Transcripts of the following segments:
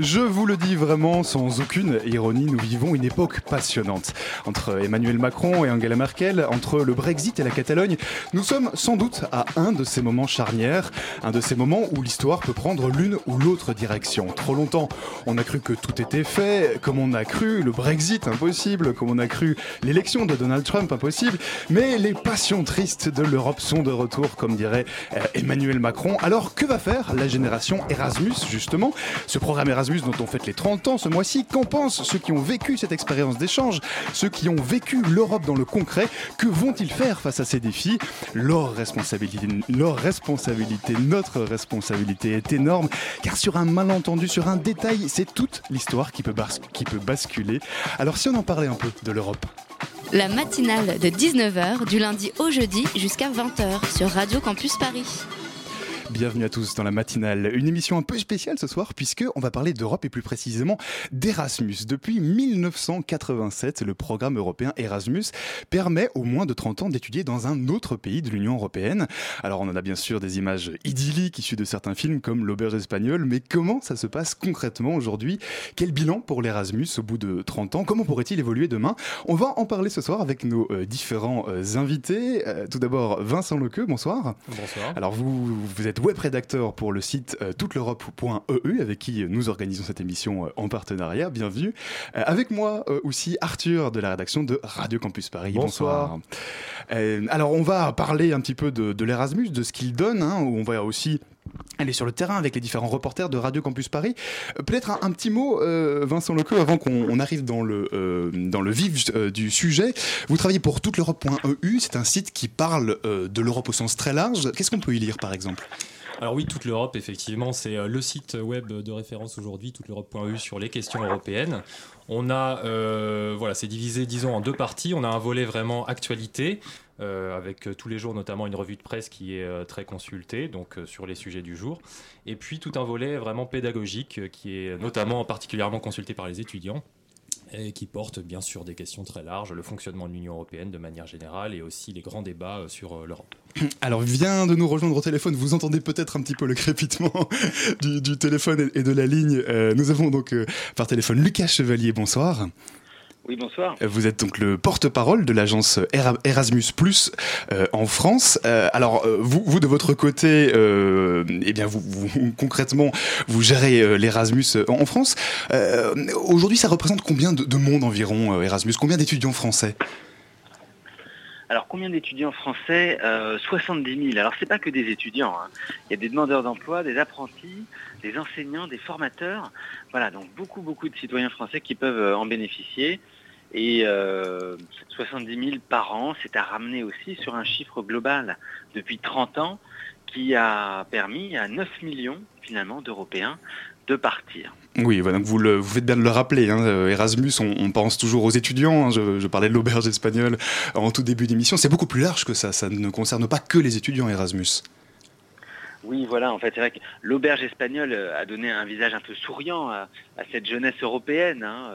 Je vous le dis vraiment sans aucune ironie, nous vivons une époque passionnante. Entre Emmanuel Macron et Angela Merkel, entre le Brexit et la Catalogne, nous sommes sans doute à un de ces moments charnières, un de ces moments où l'histoire peut prendre l'une ou l'autre direction. Trop longtemps, on a cru que tout était fait, comme on a cru le Brexit impossible, comme on a cru l'élection de Donald Trump impossible, mais les passions tristes de l'Europe sont de retour, comme dirait euh, Emmanuel Macron. Alors que va faire la génération Erasmus, justement? Dont on fête les 30 ans ce mois-ci, qu'en pensent ceux qui ont vécu cette expérience d'échange Ceux qui ont vécu l'Europe dans le concret? Que vont-ils faire face à ces défis? Leur responsabilité, notre responsabilité est énorme, car sur un malentendu, sur un détail, c'est toute l'histoire qui qui peut basculer. Alors si on en parlait un peu de l'Europe La matinale de 19h, du lundi au jeudi jusqu'à 20h sur Radio Campus Paris. Bienvenue à tous dans la matinale. Une émission un peu spéciale ce soir puisque on va parler d'Europe et plus précisément d'Erasmus. Depuis 1987, le programme européen Erasmus permet aux moins de 30 ans d'étudier dans un autre pays de l'Union européenne. Alors on en a bien sûr des images idylliques issues de certains films comme l'auberge espagnole, mais comment ça se passe concrètement aujourd'hui? Quel bilan pour l'Erasmus au bout de 30 ans? Comment pourrait-il évoluer demain? On va en parler ce soir avec nos euh, différents euh, invités. Euh, tout d'abord Vincent Lequeux, bonsoir. Bonsoir. Alors vous, vous êtes web rédacteur pour le site euh, touteleurope.eu avec qui nous organisons cette émission euh, en partenariat. Bienvenue. Euh, avec moi euh, aussi Arthur de la rédaction de Radio Campus Paris. Bonsoir. Euh, alors on va parler un petit peu de, de l'Erasmus, de ce qu'il donne, hein, où on va aussi aller sur le terrain avec les différents reporters de Radio Campus Paris. Euh, Peut-être un, un petit mot, euh, Vincent Lequeux, avant qu'on on arrive dans le, euh, dans le vif euh, du sujet. Vous travaillez pour touteleurope.eu, c'est un site qui parle euh, de l'Europe au sens très large. Qu'est-ce qu'on peut y lire par exemple? Alors oui, toute l'Europe, effectivement, c'est euh, le site web de référence aujourd'hui, toute l'Europe.eu sur les questions européennes. On a, euh, voilà, c'est divisé, disons, en deux parties. On a un volet vraiment actualité, euh, avec tous les jours notamment une revue de presse qui est très consultée, donc sur les sujets du jour. Et puis tout un volet vraiment pédagogique, qui est notamment particulièrement consulté par les étudiants et qui porte bien sûr des questions très larges, le fonctionnement de l'Union européenne de manière générale et aussi les grands débats euh, sur euh, l'Europe. Alors vient de nous rejoindre au téléphone, vous entendez peut-être un petit peu le crépitement du, téléphone et de la ligne. Euh, nous avons donc par téléphone Lucas Chevalier, bonsoir. Oui, bonsoir. Euh, Vous êtes donc le porte-parole de l'agence Era- Erasmus euh, en France. Euh, alors vous, vous de votre côté, euh, eh bien vous, vous- concrètement vous gérez l'Erasmus en France. Aujourd'hui, ça représente combien de, de monde environ Erasmus? Combien d'étudiants français? Alors, combien d'étudiants français? Euh, 70 000. Alors, c'est pas que des étudiants. hein. Il y a des demandeurs d'emploi, des apprentis, des enseignants, des formateurs. Voilà, donc beaucoup, beaucoup de citoyens français qui peuvent en bénéficier. Et euh, 70 000 par an, c'est à ramener aussi sur un chiffre global depuis 30 ans qui a permis à 9 millions, finalement, d'Européens de partir. Oui, voilà, donc vous, le, vous faites bien de le rappeler. hein, euh, Erasmus, on, on pense toujours aux étudiants. hein, je, je parlais de l'auberge espagnole en tout début d'émission. C'est beaucoup plus large que ça. Ça ne concerne pas que les étudiants Erasmus. Oui, voilà, en fait, c'est vrai que l'auberge espagnole euh, a donné un visage un peu souriant à, à cette jeunesse européenne. hein,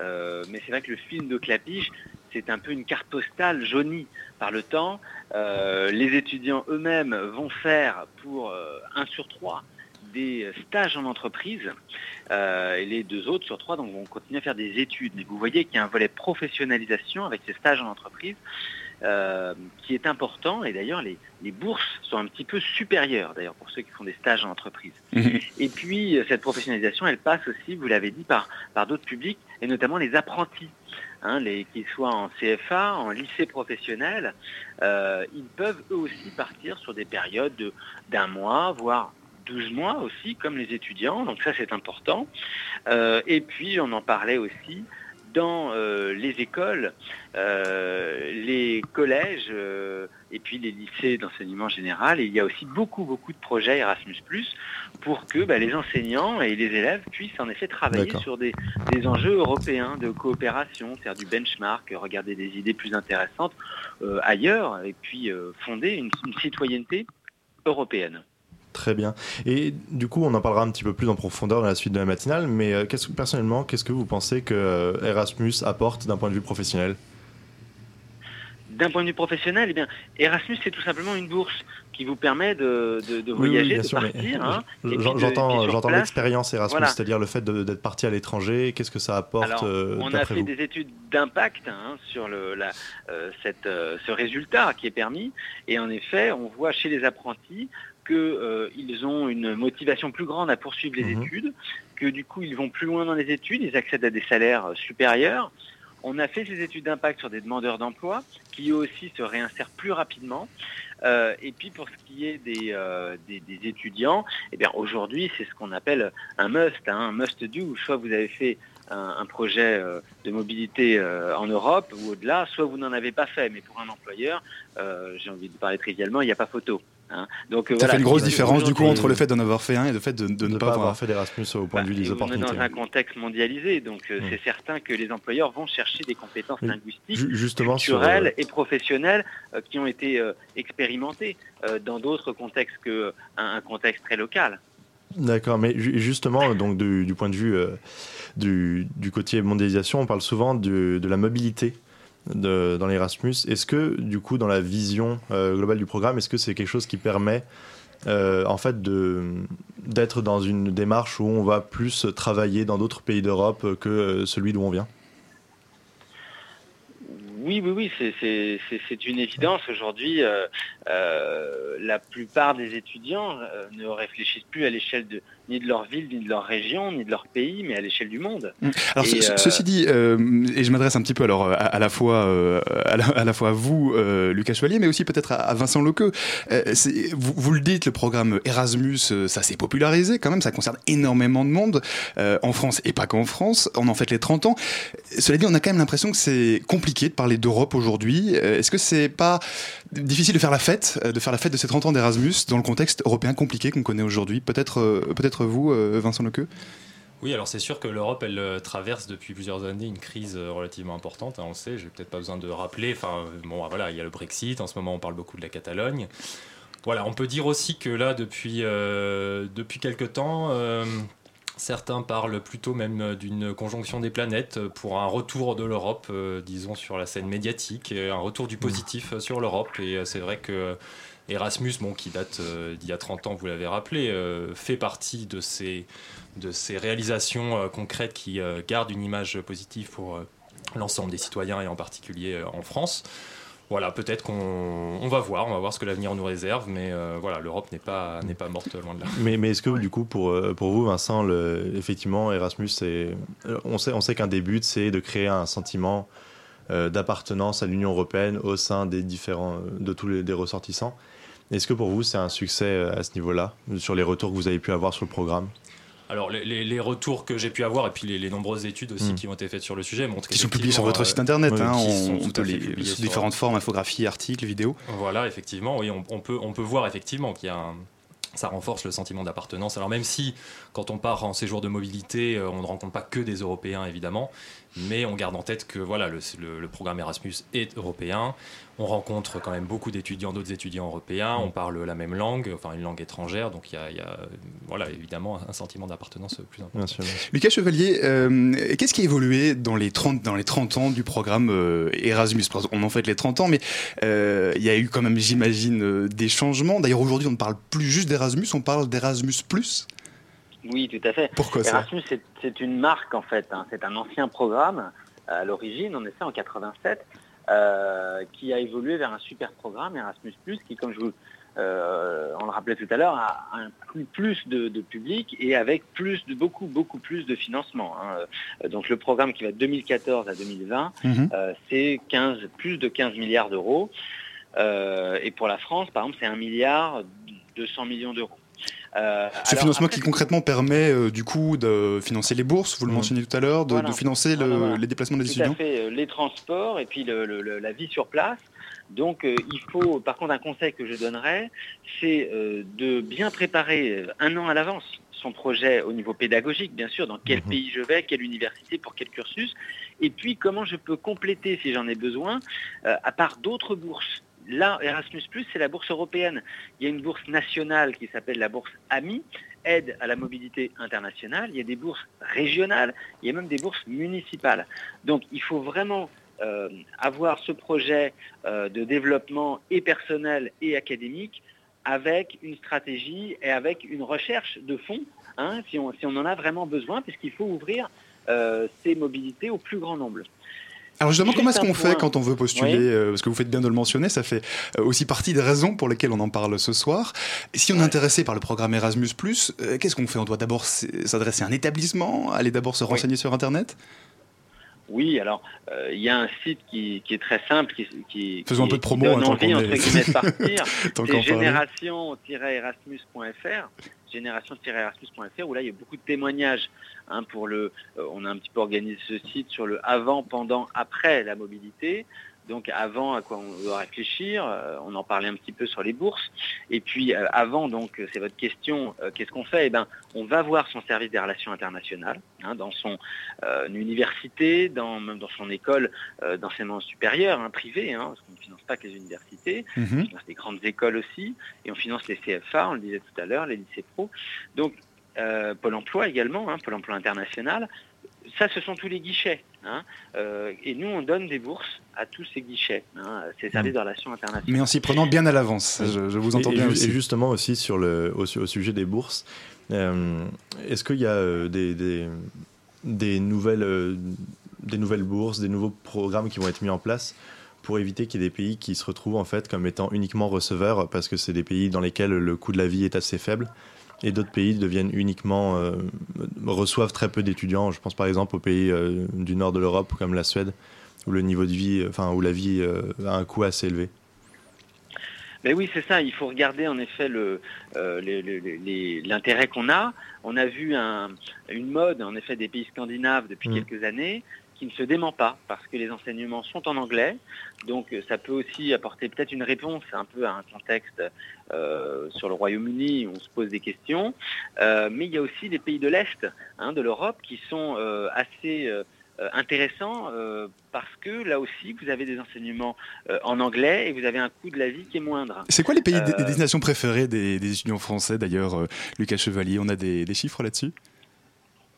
euh, mais c'est vrai que le film de Clapiche, c'est un peu une carte postale jaunie par le temps. Euh, les étudiants eux-mêmes vont faire pour euh, un sur trois des stages en entreprise euh, et les deux autres sur trois donc, vont continuer à faire des études. Mais vous voyez qu'il y a un volet professionnalisation avec ces stages en entreprise qui est important et d'ailleurs les, les bourses sont un petit peu supérieures d'ailleurs pour ceux qui font des stages en entreprise. Et puis cette professionnalisation elle passe aussi, vous l'avez dit, par, par d'autres publics et notamment les apprentis. Hein, les, qu'ils soient en CFA, en lycée professionnel, euh, ils peuvent eux aussi partir sur des périodes de- d'un mois, voire 12 mois aussi, comme les étudiants, donc ça c'est important. Euh, et puis on en parlait aussi dans euh, les écoles, euh, les collèges euh, et puis les lycées d'enseignement général. il y a aussi beaucoup, beaucoup de projets Erasmus, pour que bah, les enseignants et les élèves puissent en effet travailler sur des, enjeux européens de coopération, faire du benchmark, regarder des idées plus intéressantes ailleurs et puis fonder une citoyenneté européenne. Très bien. Et du coup, on en parlera un petit peu plus en profondeur dans la suite de la matinale, mais euh, personnellement, qu'est-ce que vous pensez que euh, Erasmus apporte d'un point de vue professionnel? D'un point de vue professionnel, eh bien, Erasmus, c'est tout simplement une bourse qui vous permet de, voyager, de partir. Hein, j'entends l'expérience Erasmus, c'est-à-dire le fait d'être parti à l'étranger. Qu'est-ce que ça apporte euh, On a fait des études d'impact hein, sur le, la, cette, ce résultat qui est permis. Et en effet, on voit chez les apprentis qu'ils euh, ont une motivation plus grande à poursuivre les mhm. études, que du coup ils vont plus loin dans les études, ils accèdent à des salaires euh, supérieurs. On a fait ces études d'impact sur des demandeurs d'emploi qui eux aussi se réinsèrent plus rapidement. Euh, et puis pour ce qui est des, des, étudiants, eh bien aujourd'hui c'est ce qu'on appelle un must, hein, un must do. Soit vous avez fait un, projet de mobilité en Europe ou au-delà, soit vous n'en avez pas fait. Mais pour un employeur, j'ai envie de parler trivialement, il n'y a pas photo. Hein. Donc, euh, ça fait une grosse différence du coup entre le fait d'en avoir fait un et le fait de, ne pas, avoir fait d'Erasmus au point de vue bah, des opportunités. On est dans un contexte mondialisé, donc euh, mm. c'est certain que les employeurs vont chercher des compétences linguistiques, justement culturelles euh, et professionnelles qui ont été expérimentées dans d'autres contextes qu'un un contexte très local. D'accord, mais justement, donc du, point de vue du, du, côté mondialisation, on parle souvent de, de la mobilité dans l'Erasmus. Est-ce que, du coup, dans la vision euh, globale du programme, est-ce que c'est quelque chose qui permet euh, en fait d'être dans une démarche où on va plus travailler dans d'autres pays d'Europe que celui d'où on vient? Oui, oui, oui, c'est une évidence. Aujourd'hui, euh, la plupart des étudiants ne réfléchissent plus à l'échelle de, ni de leur ville, ni de leur région, ni de leur pays, mais à l'échelle du monde. Mm. Alors, euh, ceci dit, euh, et je m'adresse un petit peu alors à, la fois euh, à, la, fois à vous, Lucas Chevalier, mais aussi peut-être à, Vincent Lequeux. Vous, vous, le dites, le programme Erasmus, ça s'est popularisé quand même, ça concerne énormément de monde en France et pas qu'en France. On en fait les 30 ans. Cela dit, on a quand même l'impression que c'est compliqué de parler d'Europe aujourd'hui. Est-ce que c'est pas difficile de faire la fête, de faire la fête de ces 30 ans d'Erasmus dans le contexte européen compliqué qu'on connaît aujourd'hui Peut-être, peut-être vous, euh, Vincent Lequeux oui, alors c'est sûr que l'Europe, elle euh, traverse depuis plusieurs années une crise euh, relativement importante, hein, on le sait, j'ai peut-être pas besoin de rappeler. Enfin, bon, voilà, il y a le Brexit, en ce moment on parle beaucoup de la Catalogne. Voilà, on peut dire aussi que là, depuis, depuis quelques temps, certains parlent plutôt même d'une conjonction des planètes pour un retour de l'Europe, disons, sur la scène médiatique, un retour du positif sur l'Europe. Et c'est vrai que Erasmus, bon, qui date euh, d'il y a 30 ans, vous l'avez rappelé, euh, fait partie de ces, de ces réalisations euh, concrètes qui gardent une image positive pour l'ensemble des citoyens et en particulier en France. Voilà, peut-être qu'on va voir, on va voir ce que l'avenir nous réserve, mais voilà, l'Europe n'est pas, n'est pas morte loin de là. Mais, mais est-ce que du coup, pour, pour vous, Vincent, effectivement, Erasmus, on sait, on sait qu'un des buts, c'est de créer un sentiment d'appartenance à l'Union européenne au sein des différents, de tous les des ressortissants. Est-ce que pour vous, c'est un succès euh, à ce niveau-là, sur les retours que vous avez pu avoir sur le programme? Alors les, retours que j'ai pu avoir et puis les, nombreuses études aussi hmm. qui ont été faites sur le sujet montrent qui sont publiés sur votre site internet, hein, on, peut les sous différentes formes, infographies, articles, vidéos. Voilà, effectivement, oui, on, peut on peut voir effectivement qu'il y a un, ça renforce le sentiment d'appartenance. Alors même si, quand on part en séjour de mobilité, euh, on ne rencontre pas que des Européens, évidemment, mais on garde en tête que voilà, le, programme Erasmus est européen. On rencontre quand même beaucoup d'étudiants, d'autres étudiants européens. On parle la même langue, enfin une langue étrangère. Donc il y a, voilà, évidemment un sentiment d'appartenance plus important. Lucas Chevalier, euh, qu'est-ce qui a évolué dans les 30, dans les 30 ans du programme euh, Erasmus? On en fait les 30 ans, mais euh, il y a eu quand même, j'imagine, des changements. D'ailleurs, aujourd'hui, on ne parle plus juste d'Erasmus, on parle d'Erasmus ⁇ oui, tout à fait. Pourquoi Erasmus, c'est une marque en fait. Hein. C'est un ancien programme à l'origine, on effet en 87, euh, qui a évolué vers un super programme Erasmus+, qui, comme je vous, euh, on le rappelait tout à l'heure, a un plus de, public et avec plus de beaucoup beaucoup plus de financement. Hein. Donc le programme qui va de 2014 à 2020, mhm. euh, c'est 15 plus de 15 milliards d'euros. et pour la France, par exemple, c'est 1 milliard 200 millions d'euros Euh, Ce financement qui concrètement permet euh, du coup de financer les bourses, vous le mmh. mentionnez tout à l'heure, de, financer les déplacements des étudiants. À fait, les transports et puis la vie sur place. Donc il faut, par contre, un conseil que je donnerais, c'est de bien préparer un an à l'avance son projet au niveau pédagogique, bien sûr, dans quel mmh. pays je vais, quelle université, pour quel cursus, et puis comment je peux compléter, si j'en ai besoin, à part d'autres bourses Là, Erasmus, c'est la bourse européenne. Il y a une bourse nationale qui s'appelle la bourse AMI, aide à la mobilité internationale. Il y a des bourses régionales, il y a même des bourses municipales. Donc il faut vraiment euh, avoir ce projet euh, de développement et personnel et académique avec une stratégie et avec une recherche de fonds, hein, si, on, en a vraiment besoin, puisqu'il faut ouvrir euh, ces mobilités au plus grand nombre. Alors justement, comment est-ce qu'on fait quand on veut postuler euh, Parce que vous faites bien de le mentionner, ça fait euh, aussi partie des raisons pour lesquelles on en parle ce soir. Et si on est intéressé par le programme Erasmus+, euh, qu'est-ce qu'on fait? On doit d'abord s'adresser à un établissement, aller d'abord se renseigner sur Internet? Oui, alors il y a un site qui, est très simple, qui, Faisons un peu de promo, donne envie, entre guillemets, de partir. C'est génération-erasmus.fr génération-erasmus.fr où là il y a beaucoup de témoignages. Hein, pour le, euh, on a un petit peu organisé ce site sur le avant, pendant, après la mobilité. Donc avant, à quoi on doit réfléchir, euh, on en parlait un petit peu sur les bourses. Et puis euh, avant, donc c'est votre question, qu'est-ce qu'on fait? Eh ben, on va voir son service des relations internationales, hein, dans son université, dans, même dans son école d'enseignement supérieur, hein, privé, hein, parce qu'on ne finance pas que les universités, mhm. on finance des grandes écoles aussi, et on finance les CFA, on le disait tout à l'heure, les lycées pro. Donc Pôle emploi également, Pôle emploi international, ça, ce sont tous les guichets. Hein. Euh, et nous, on donne des bourses à tous ces guichets, hein, ces services de relations internationales. Mais en s'y prenant bien à l'avance, je, vous entends bien aussi. Et justement aussi sur le, au, sujet des bourses, euh, est-ce qu'il y a euh, des, des, nouvelles, des nouvelles bourses, des nouveaux programmes qui vont être mis en place pour éviter qu'il y ait des pays qui se retrouvent en fait comme étant uniquement receveurs parce que c'est des pays dans lesquels le coût de la vie est assez faible et d'autres pays deviennent uniquement euh, reçoivent très peu d'étudiants. Je pense par exemple aux pays euh, du nord de l'Europe comme la Suède où le niveau de vie, enfin où la vie euh, a un coût assez élevé. Mais oui, c'est ça. Il faut regarder en effet l'intérêt qu'on a. On a vu une mode en effet des pays scandinaves depuis mm. quelques années qui ne se dément pas parce que les enseignements sont en anglais. Donc ça peut aussi apporter peut-être une réponse un peu à un contexte euh, sur le Royaume-Uni où on se pose des questions. Euh, mais il y a aussi les pays de l'Est hein, de l'Europe qui sont euh, assez intéressants parce que là aussi vous avez des enseignements en anglais et vous avez un coût de la vie qui est moindre. C'est quoi les pays des destinations préférées des, étudiants français d'ailleurs, Lucas Chevalier? On a des chiffres là-dessus?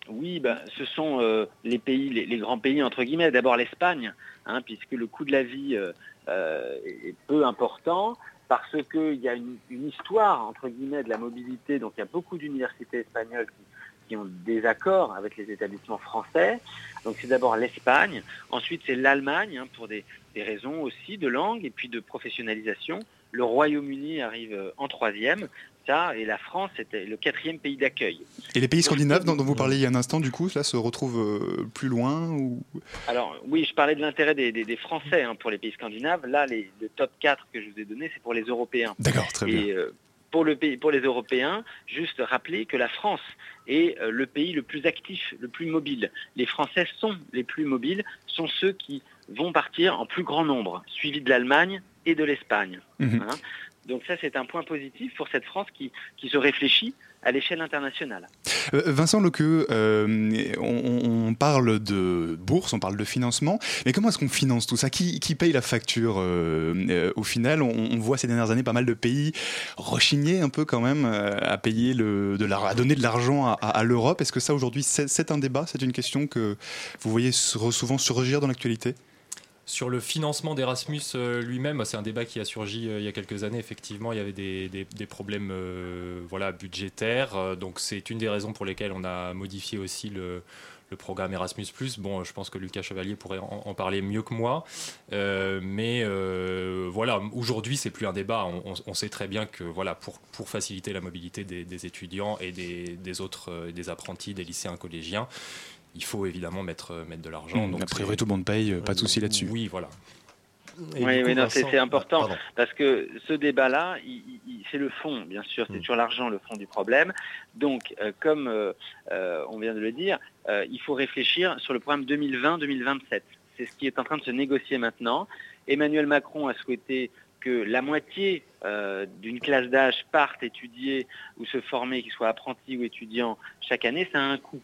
Oui, ben, ce sont euh, les pays, les, grands pays entre guillemets. D'abord l'Espagne, hein, puisque le coût de la vie euh, euh, est peu important, parce qu'il y a une, histoire entre guillemets de la mobilité. Donc il y a beaucoup d'universités espagnoles qui, ont des accords avec les établissements français. Donc c'est d'abord l'Espagne, ensuite c'est l'Allemagne hein, pour des, des raisons aussi de langue et puis de professionnalisation. Le Royaume-Uni arrive en troisième, ça, et la France était le quatrième pays d'accueil. Et les pays scandinaves dont, vous parliez il y a un instant, du coup, là, se retrouvent euh, plus loin ou... Alors oui, je parlais de l'intérêt des, Français hein, pour les pays scandinaves. Là, les, le top 4 que je vous ai donné, c'est pour les Européens. D'accord, très bien. Et, euh, pour, le pays, pour les Européens, juste rappeler que la France est euh, le pays le plus actif, le plus mobile. Les Français sont les plus mobiles, sont ceux qui vont partir en plus grand nombre, suivis de l'Allemagne et de l'Espagne. Mhm. Hein. Donc ça, c'est un point positif pour cette France qui, qui se réfléchit à l'échelle internationale. Euh, Vincent Lequeux, euh, on, parle de bourse, on parle de financement, mais comment est-ce qu'on finance tout ça? Qui, qui, paye la facture euh, au final? On, voit ces dernières années pas mal de pays rechigner un peu quand même à payer le, de à donner de l'argent à, à l'Europe. Est-ce que ça aujourd'hui c'est un débat, c'est une question que vous voyez souvent surgir dans l'actualité? Sur le financement d'Erasmus euh, lui-même, c'est un débat qui a surgi euh, il y a quelques années. Effectivement, il y avait des, problèmes euh, voilà, budgétaires. donc, c'est une des raisons pour lesquelles on a modifié aussi le, programme Erasmus. Bon, je pense que Lucas Chevalier pourrait en, parler mieux que moi. mais voilà, aujourd'hui, c'est plus un débat. On, sait très bien que voilà, pour, pour faciliter la mobilité des, étudiants et des, des autres, des apprentis, des lycéens collégiens, il faut évidemment mettre, mettre de l'argent. Mmh, a priori, tout le monde paye, pas de souci là-dessus. Oui, voilà. Et Oui, oui, non, c'est important. Ah, pardon. Parce que ce débat-là, c'est le fond, bien sûr, c'est Mm. toujours l'argent le fond du problème. Donc, euh, comme euh, euh, on vient de le dire, euh, il faut réfléchir sur le programme 2020-2027. C'est ce qui est en train de se négocier maintenant. Emmanuel Macron a souhaité que la moitié euh, d'une classe d'âge parte étudier ou se former, qu'il soit apprenti ou étudiant chaque année, ça a un coût.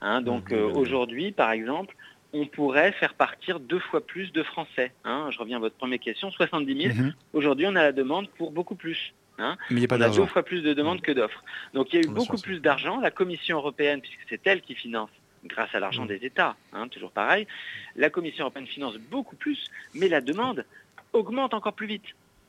Hein, donc Mhm, euh, aujourd'hui, par exemple, on pourrait faire partir deux fois plus de Français. hein. je reviens à votre première question, 70 000. Mhm. Aujourd'hui, on a la demande pour beaucoup plus. hein. Mais il n'y a pas on a deux fois plus de demandes que d'offres. Donc il y a eu beaucoup plus d'argent. La Commission européenne, puisque c'est elle qui finance grâce à l'argent Mm. des États, hein, toujours pareil, la Commission européenne finance beaucoup plus, mais la demande augmente encore plus vite.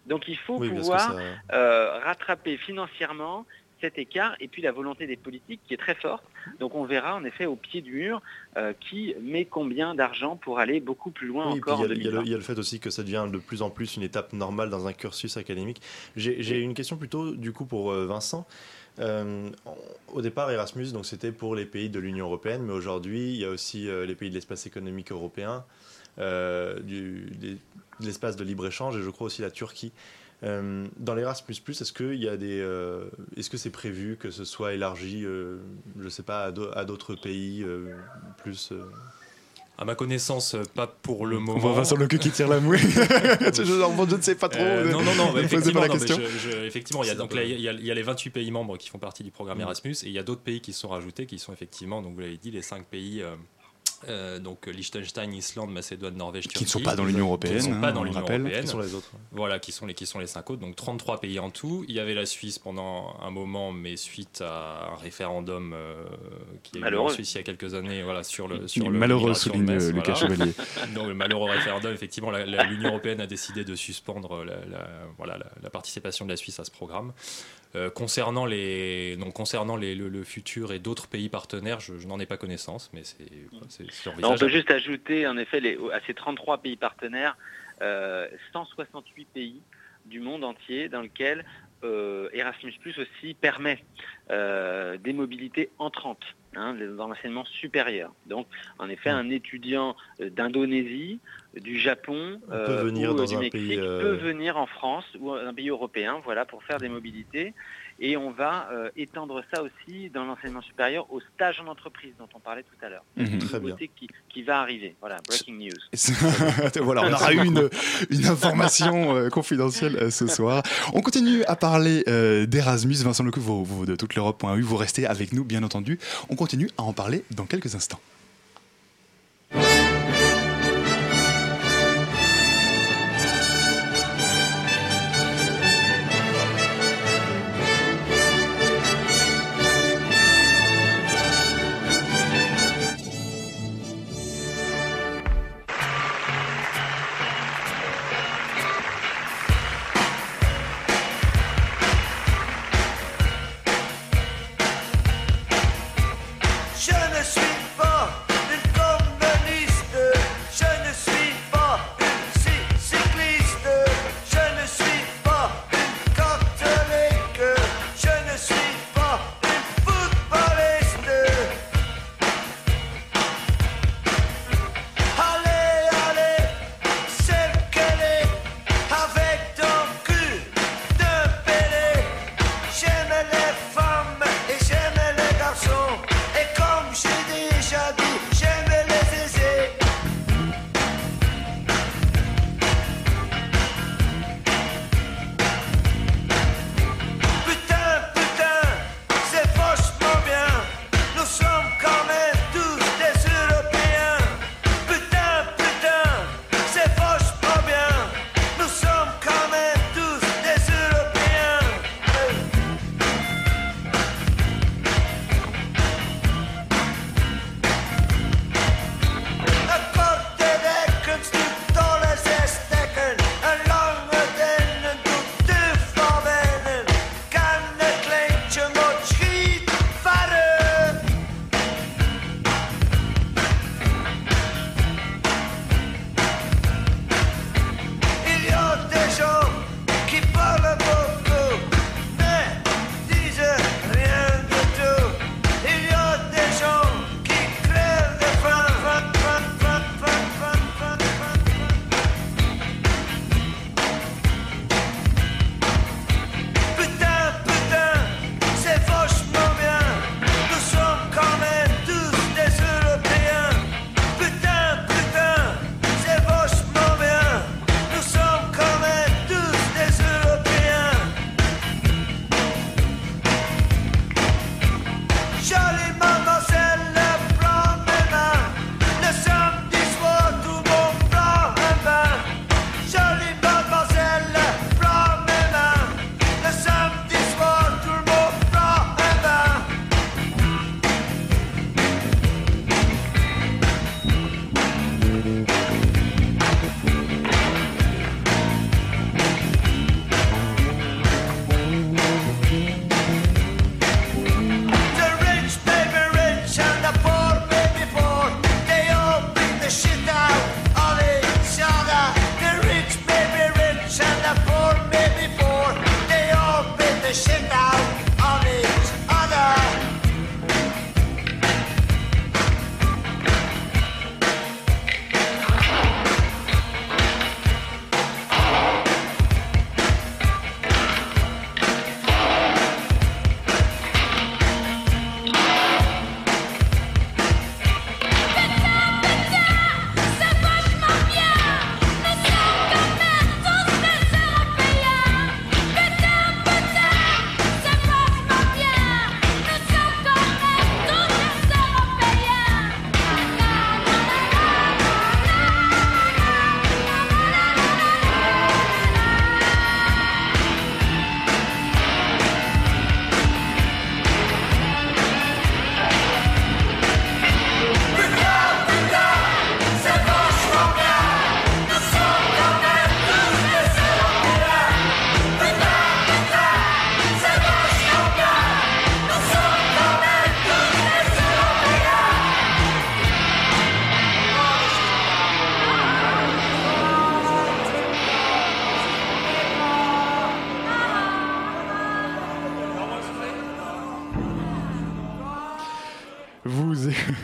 Donc il faut Oui, pouvoir ça- euh, rattraper financièrement cet écart et puis la volonté des politiques qui est très forte. Donc on verra en effet au pied du mur euh, qui met combien d'argent pour aller beaucoup plus loin Oui, encore il y, a- y le- 2020. il y a le fait aussi que ça devient de plus en plus une étape normale dans un cursus académique. J'ai une question plutôt du coup pour euh, Vincent. Euh, au départ, Erasmus, donc c'était pour les pays de l'Union européenne, mais aujourd'hui, il y a aussi les pays de l'espace économique européen, du- des- de l'espace de libre échange, et je crois aussi la Turquie. Euh, dans l'Erasmus+, est-ce que il y a des, euh, est-ce que c'est prévu que ce soit élargi, euh, je sais pas, à d'au- à d'autres pays euh, plus euh, À ma connaissance, pas pour le On moment. voit Vincent Lequeux qui tire la mouille. je, je- je ne sais pas trop. Euh, non, non, non, bah, Ne posez effectivement, effectivement, il y a donc il y a, les 28 pays membres qui font partie du programme Mm. Erasmus et il y a d'autres pays qui se sont rajoutés qui sont effectivement, donc vous l'avez dit, les cinq pays. Euh, euh, donc Liechtenstein, Islande, Macédoine, Norvège, Turquie. Qui ne sont pas dans l'Union européenne. Qui ne sont pas hein, dans on l'Union européenne. Quels sont les autres Voilà, qui sont les qui sont les cinq autres. Donc 33 pays en tout. Il y avait la Suisse pendant un moment, mais suite à un référendum euh, qui a eu lieu en. Suisse il y a quelques années, voilà, sur le sur le Malheureux, souligne euh, Lucas voilà. Chevalier. Donc le malheureux référendum, effectivement, l'Union européenne a décidé de suspendre la, la- voilà, la, la participation de la Suisse à ce programme. Euh, concernant les, donc concernant les, le, le futur et d'autres pays partenaires, je, je n'en ai pas connaissance, mais c'est on peut juste ajouter, en effet, les- à ces 33 pays partenaires, euh, 168 pays du monde entier dans lesquels euh, Erasmus Plus aussi permet euh, des mobilités entrantes hein, dans l'enseignement supérieur. Donc, en effet, un étudiant euh, d'Indonésie, du Japon On peut venir ou euh, dans du Mexique pays, peut venir en France ou un pays européen, voilà, pour faire des mobilités. Et on va euh, étendre ça aussi dans l'enseignement supérieur au stage en entreprise dont on parlait tout à l'heure. Mhm. Très bien. Qui, qui va arriver. Voilà, breaking news. voilà, on aura eu une, une information euh, confidentielle euh, ce soir. On continue à parler d'Erasmus. Vincent Lecoq, vous, vous de toute l'Europe.eu, vous restez avec nous, bien entendu. On continue à en parler dans quelques instants.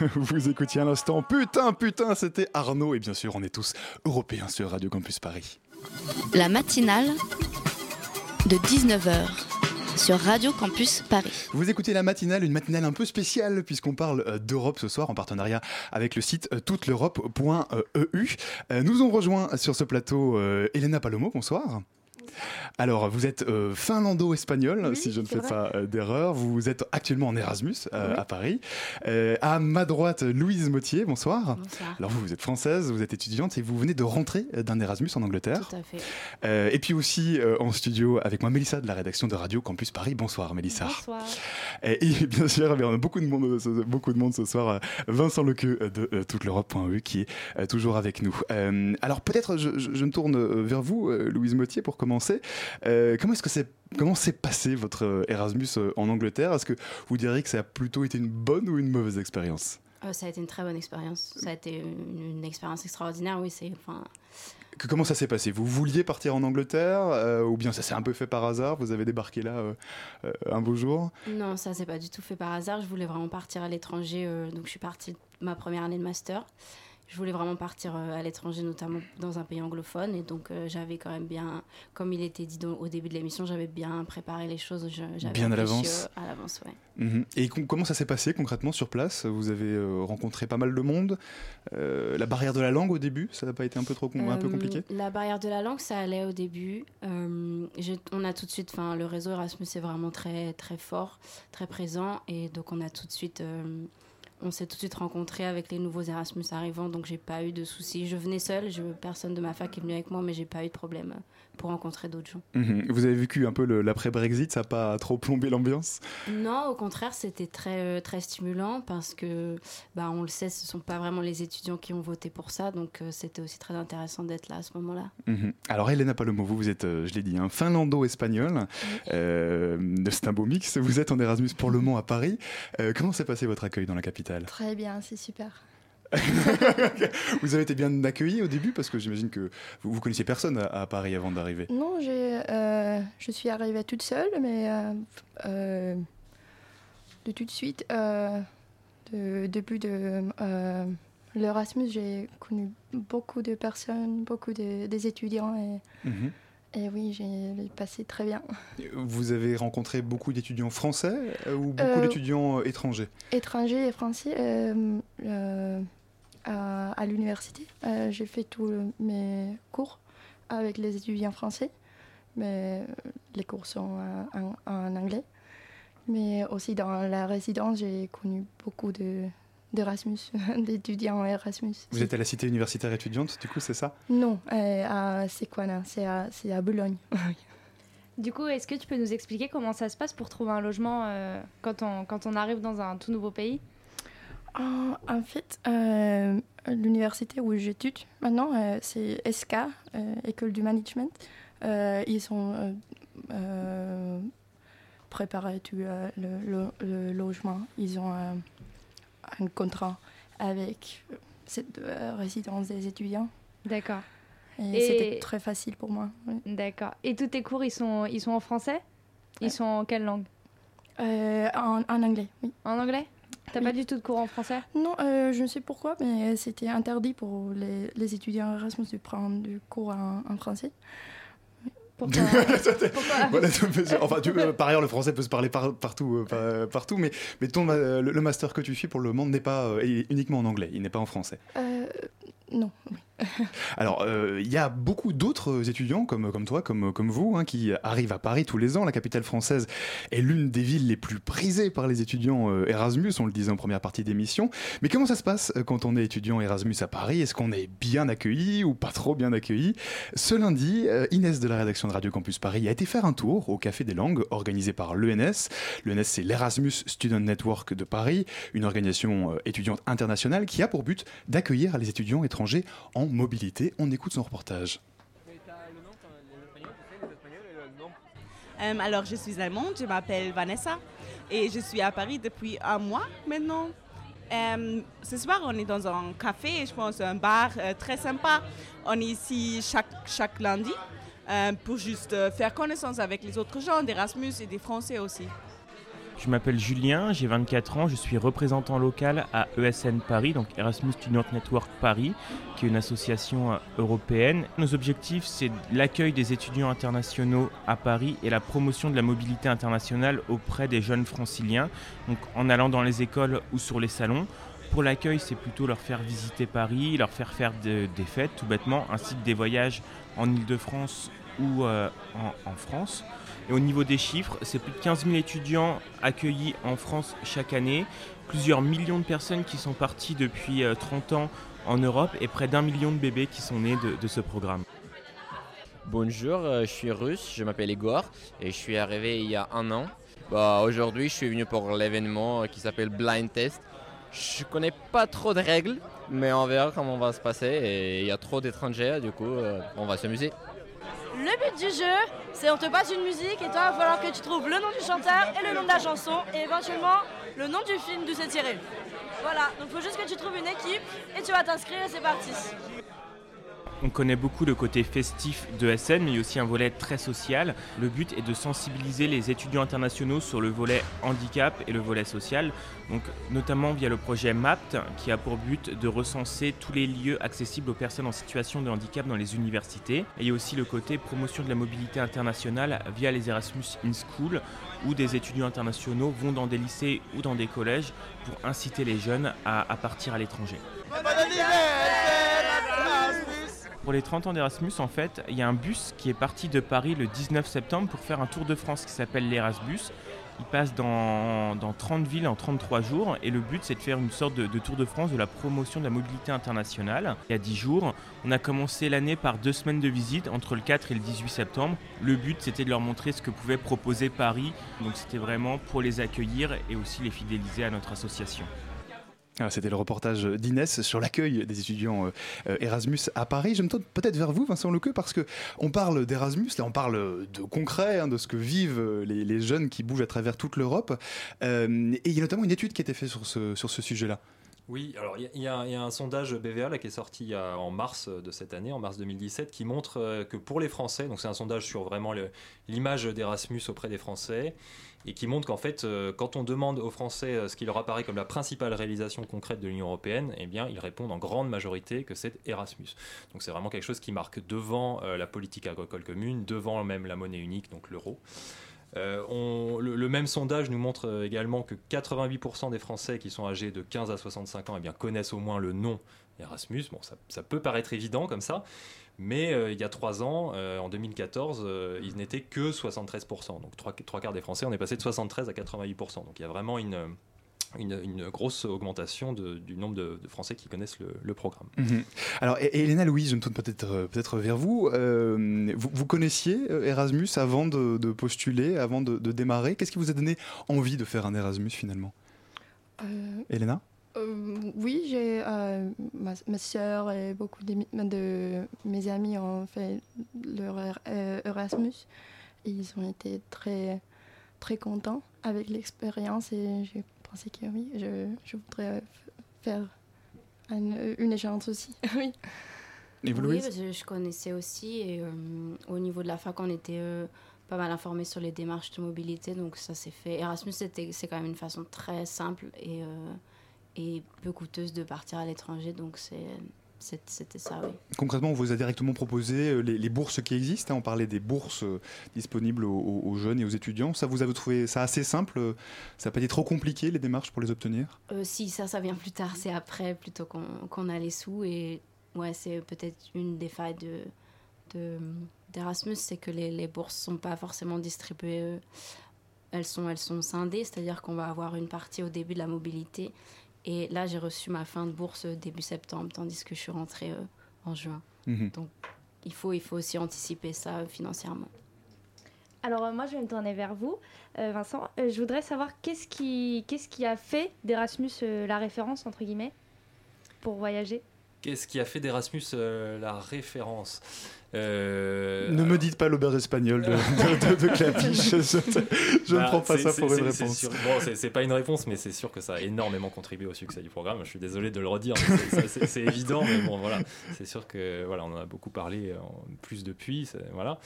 Vous écoutiez à l'instant. Putain, putain, c'était Arnaud. Et bien sûr, on est tous européens sur Radio Campus Paris. La matinale de 19h sur Radio Campus Paris. Vous écoutez la matinale, une matinale un peu spéciale puisqu'on parle euh, d'Europe ce soir en partenariat avec le site euh, touteleurope.eu. Euh, nous ont rejoint sur ce plateau Elena Palomo, bonsoir. Alors, vous êtes euh, finlando-espagnol, si je ne fais pas euh, d'erreur. Vous êtes actuellement en Erasmus euh, à Paris. à ma droite, Louise Mottier, bonsoir. Bonsoir. Alors, vous, vous êtes française, vous êtes étudiante et vous venez de rentrer d'un Erasmus en Angleterre. Tout à fait. et puis aussi en studio avec moi, Mélissa de la rédaction de Radio Campus Paris. Bonsoir, Mélissa. Bonsoir. Et, bien sûr, eh on a beaucoup de monde, ce, beaucoup de monde ce soir. Vincent Lequeux de toute l'Europe.eu qui est toujours avec nous. alors, peut-être je, je, me tourne vers vous, Louise Mottier, pour commencer. Euh, comment est-ce que c'est Comment s'est passé votre euh, Erasmus euh, en Angleterre? Est-ce que vous diriez que ça a plutôt été une bonne ou une mauvaise expérience? Ça a été une très bonne expérience. Ça a été une, expérience extraordinaire, oui. C'est enfin. Que, comment ça s'est passé? Vous vouliez partir en Angleterre ou bien ça s'est un peu fait par hasard? Vous avez débarqué là un beau jour? Non, ça s'est pas du tout fait par hasard. Je voulais vraiment partir à l'étranger, donc je suis partie ma première année de master je voulais vraiment partir euh, à l'étranger, notamment dans un pays anglophone. Et donc, euh, j'avais quand même bien, comme il était dit au début de l'émission, j'avais bien préparé les choses. Bien à l'avance À l'avance, ouais. Mhm. Et comment ça s'est passé concrètement sur place? Vous avez euh, rencontré pas mal de monde. la barrière de la langue au début, ça n'a pas été un peu, trop, un peu compliqué? La barrière de la langue, ça allait au début. on a tout de suite, enfin, le réseau Erasmus est vraiment très, très fort, très présent. Et donc, on a tout de suite on s'est tout de suite rencontrés avec les nouveaux Erasmus arrivants, donc j'ai pas eu de soucis. Je venais seule, je, personne de ma fac est venu avec moi, mais j'ai pas eu de problème pour rencontrer d'autres gens. Mhm. Vous avez vécu un peu l'après-Brexit, ça n'a pas trop plombé l'ambiance? Non, au contraire, c'était très, euh, très stimulant parce que, bah, on le sait, ce ne sont pas vraiment les étudiants qui ont voté pour ça, donc euh, c'était aussi très intéressant d'être là à ce moment-là. Mhm. Alors, Elena Palomo, vous, vous êtes, euh, je l'ai dit, un finlando-espagnol, c'est un beau mix, vous êtes en Erasmus pour Le Mans à Paris. comment s'est passé votre accueil dans la capitale? Très bien, c'est super. Vous avez été bien accueilli au début parce que j'imagine que vous, vous connaissiez personne à, Paris avant d'arriver. Non, euh, je suis arrivée toute seule, mais euh, euh, de tout de suite, de, depuis de l'Erasmus, j'ai connu beaucoup de personnes, beaucoup de, des étudiants et. Mhm. Et oui, j'ai passé très bien. Vous avez rencontré beaucoup d'étudiants français ou beaucoup d'étudiants étrangers? Étrangers et français à, l'université. Euh, j'ai fait tous mes cours avec les étudiants français, mais les cours sont en, anglais. Mais aussi dans la résidence, j'ai connu beaucoup de, d'Erasmus, d'étudiants Erasmus. Vous êtes à la cité universitaire étudiante, du coup, c'est ça? Non, euh, à Sequana, c'est à, c'est à Boulogne. du coup, est-ce que tu peux nous expliquer comment ça se passe pour trouver un logement euh, quand, on, quand on arrive dans un tout nouveau pays? En fait, euh, l'université où j'étudie maintenant, euh, c'est SK, euh, École du Management. ils sont préparés tout le, logement. Ils ont un contrat avec cette résidence des étudiants. D'accord. Et, c'était très facile pour moi. D'accord. Et tous tes cours, ils sont, ils sont en français? Ils sont en quelle langue? Euh, en, en anglais, oui. En anglais? T'as pas du tout de cours en français? Non, euh, je ne sais pourquoi, mais c'était interdit pour les, les étudiants Erasmus de prendre du cours en, en français. Pourquoi Voilà, enfin, tu- euh, par ailleurs, le français peut se parler par- partout, euh, par- partout, mais, mais ton, le, le master que tu fais pour le moment n'est pas euh, uniquement en anglais, il n'est pas en français. Non, Alors, euh, il y a beaucoup d'autres étudiants comme, toi, comme, vous, hein, qui arrivent à Paris tous les ans. La capitale française est l'une des villes les plus prisées par les étudiants euh, Erasmus, on le disait en première partie d'émission. Mais comment ça se passe euh, quand on est étudiant Erasmus à Paris? Est-ce qu'on est bien accueilli ou pas trop bien accueilli? Ce lundi, Inès de la rédaction de Radio Campus Paris a été faire un tour au Café des Langues organisé par l'ENS. L'ENS, c'est l'Erasmus Student Network de Paris, une organisation étudiante internationale qui a pour but d'accueillir les étudiants étrangers en mobilité. On écoute son reportage. Euh, alors, je suis allemande, je m'appelle Vanessa et je suis à Paris depuis un mois maintenant. Euh, ce soir, on est dans un café, je pense un bar euh, très sympa. On est ici chaque, chaque lundi pour juste faire connaissance avec les autres gens d'Erasmus et des Français aussi. Je m'appelle Julien, j'ai 24 ans, je suis représentant local à ESN Paris, donc Erasmus Student Network Paris, qui est une association euh, européenne. Nos objectifs, c'est l'accueil des étudiants internationaux à Paris et la promotion de la mobilité internationale auprès des jeunes franciliens, donc en allant dans les écoles ou sur les salons. Pour l'accueil, c'est plutôt leur faire visiter Paris, leur faire faire de- des fêtes, tout bêtement, ainsi que des voyages en Ile-de-France ou euh, en France. Et au niveau des chiffres, c'est plus de 15 000 étudiants accueillis en France chaque année, plusieurs millions de personnes qui sont parties depuis euh, 30 ans en Europe et près d'un million de bébés qui sont nés de, ce programme. Bonjour, euh, je suis russe, je m'appelle Igor et je suis arrivé il y a un an. Bah, Aujourd'hui, je suis venu pour l'événement euh, qui s'appelle Blind Test. Je connais pas trop de règles, mais on verra comment va se passer. Et il y a trop d'étrangers, du coup, euh, on va s'amuser. Le but du jeu, c'est on te passe une musique et toi, il va falloir que tu trouves le nom du chanteur et le nom de la chanson et éventuellement le nom du film d'où c'est tiré. Voilà, donc faut juste que tu trouves une équipe et tu vas t'inscrire et c'est parti. On connaît beaucoup le côté festif de SN, mais il y a aussi un volet très social. Le but est de sensibiliser les étudiants internationaux sur le volet handicap et le volet social, notamment via le projet MAPT, qui a pour but de recenser tous les lieux accessibles aux personnes en situation de handicap dans les universités. Et il y a aussi le côté promotion de la mobilité internationale via les Erasmus in School, où des étudiants internationaux vont dans des lycées ou dans des collèges pour inciter les jeunes à partir à l'étranger. Pour les 30 ans d'Erasmus, en fait, il y a un bus qui est parti de Paris le 19 septembre pour faire un tour de France qui s'appelle l'Erasmus. Il passe dans, dans 30 villes en 33 jours et le but c'est de faire une sorte de, de tour de France de la promotion de la mobilité internationale. Il y a 10 jours, on a commencé l'année par deux semaines de visite entre le 4 et le 18 septembre. Le but c'était de leur montrer ce que pouvait proposer Paris. Donc c'était vraiment pour les accueillir et aussi les fidéliser à notre association. Ah, C'était le reportage d'Inès sur l'accueil des étudiants euh, Erasmus à Paris. Je me tourne peut-être vers vous, Vincent Lequeux, parce que on parle d'Erasmus, là on parle de concret, hein, de ce que vivent euh, les, jeunes qui bougent à travers toute l'Europe. Euh, et il y a notamment une étude qui a été faite sur ce, sujet-là. Oui, alors il y, a- un sondage BVA qui est sorti en mars de cette année, en mars 2017, qui montre que pour les Français, donc c'est un sondage sur vraiment l'image d'Erasmus auprès des Français, et qui montre qu'en fait, euh, quand on demande aux Français euh, ce qui leur apparaît comme la principale réalisation concrète de l'Union européenne, eh bien, ils répondent en grande majorité que c'est Erasmus. Donc c'est vraiment quelque chose qui marque devant euh, la politique agricole commune, devant même la monnaie unique, donc l'euro. Le, même sondage nous montre également que 88% des Français qui sont âgés de 15 à 65 ans eh connaissent au moins le nom Erasmus. Bon, ça, ça peut paraître évident comme ça, mais euh, il y a trois ans, euh, en 2014, euh, ils n'étaient que 73%. Donc trois, trois quarts des Français, on est passé de 73 à 88%. Donc il y a vraiment une, une, une grosse augmentation de- du nombre de, de Français qui connaissent le, le programme. Mhm. Alors, et- et Elena Louise, je me tourne peut-être euh, peut-être vers vous. Euh, vous. vous connaissiez Erasmus avant de, de postuler, avant de, de démarrer? Qu'est-ce qui vous a donné envie de faire un Erasmus finalement? Euh, Elena? Euh, oui, j'ai euh, ma, ma soeur et beaucoup de, de mes amis ont fait leur Erasmus. Ils ont été très, très contents avec l'expérience et j'ai pensé que oui, je, je voudrais faire un- une échéance aussi. oui. Et vous, oui, que je connaissais aussi. Et, euh, au niveau de la fac, on était euh, pas mal informés sur les démarches de mobilité, donc ça s'est fait. Erasmus, c'était- c'est quand même une façon très simple et, euh, et peu coûteuse de partir à l'étranger, donc c'est- c'était ça, oui. Concrètement, on vous a directement proposé euh, les, les bourses qui existent. hein. on parlait des bourses euh, disponibles aux, jeunes et aux étudiants. Ça, vous avez trouvé ça assez simple euh, Ça n'a pas été trop compliqué les démarches pour les obtenir? Euh, si, ça, ça vient plus tard, c'est après plutôt qu'on a les sous. Et ouais, c'est peut-être une des failles de de- d'Erasmus, c'est que les, les bourses sont pas forcément distribuées. elles, sont, elles sont scindées, c'est-à-dire qu'on va avoir une partie au début de la mobilité. Et là, j'ai reçu ma fin de bourse euh, début septembre, tandis que je suis rentrée euh, en juin. Mhm. Donc, il faut, il faut aussi anticiper ça euh, financièrement. Alors euh, moi je vais me tourner vers vous, Euh, Vincent. Euh, je voudrais savoir qu'est-ce qui, qu'est-ce qui a fait d'Erasmus euh, la référence entre guillemets pour voyager? Qu'est-ce qui a fait d'Erasmus euh, la référence? Euh, Ne me dites pas l'auberge espagnole de, de, de- de Clapiche. Je, je ne Bah, prends pas ça pour une c'est réponse. bon, c'est- pas une réponse, mais c'est sûr que ça a énormément contribué au succès du programme. Je suis désolé de le redire, c'est- évident, mais bon, voilà. C'est sûr que voilà, on en a beaucoup parlé en plus depuis. Voilà.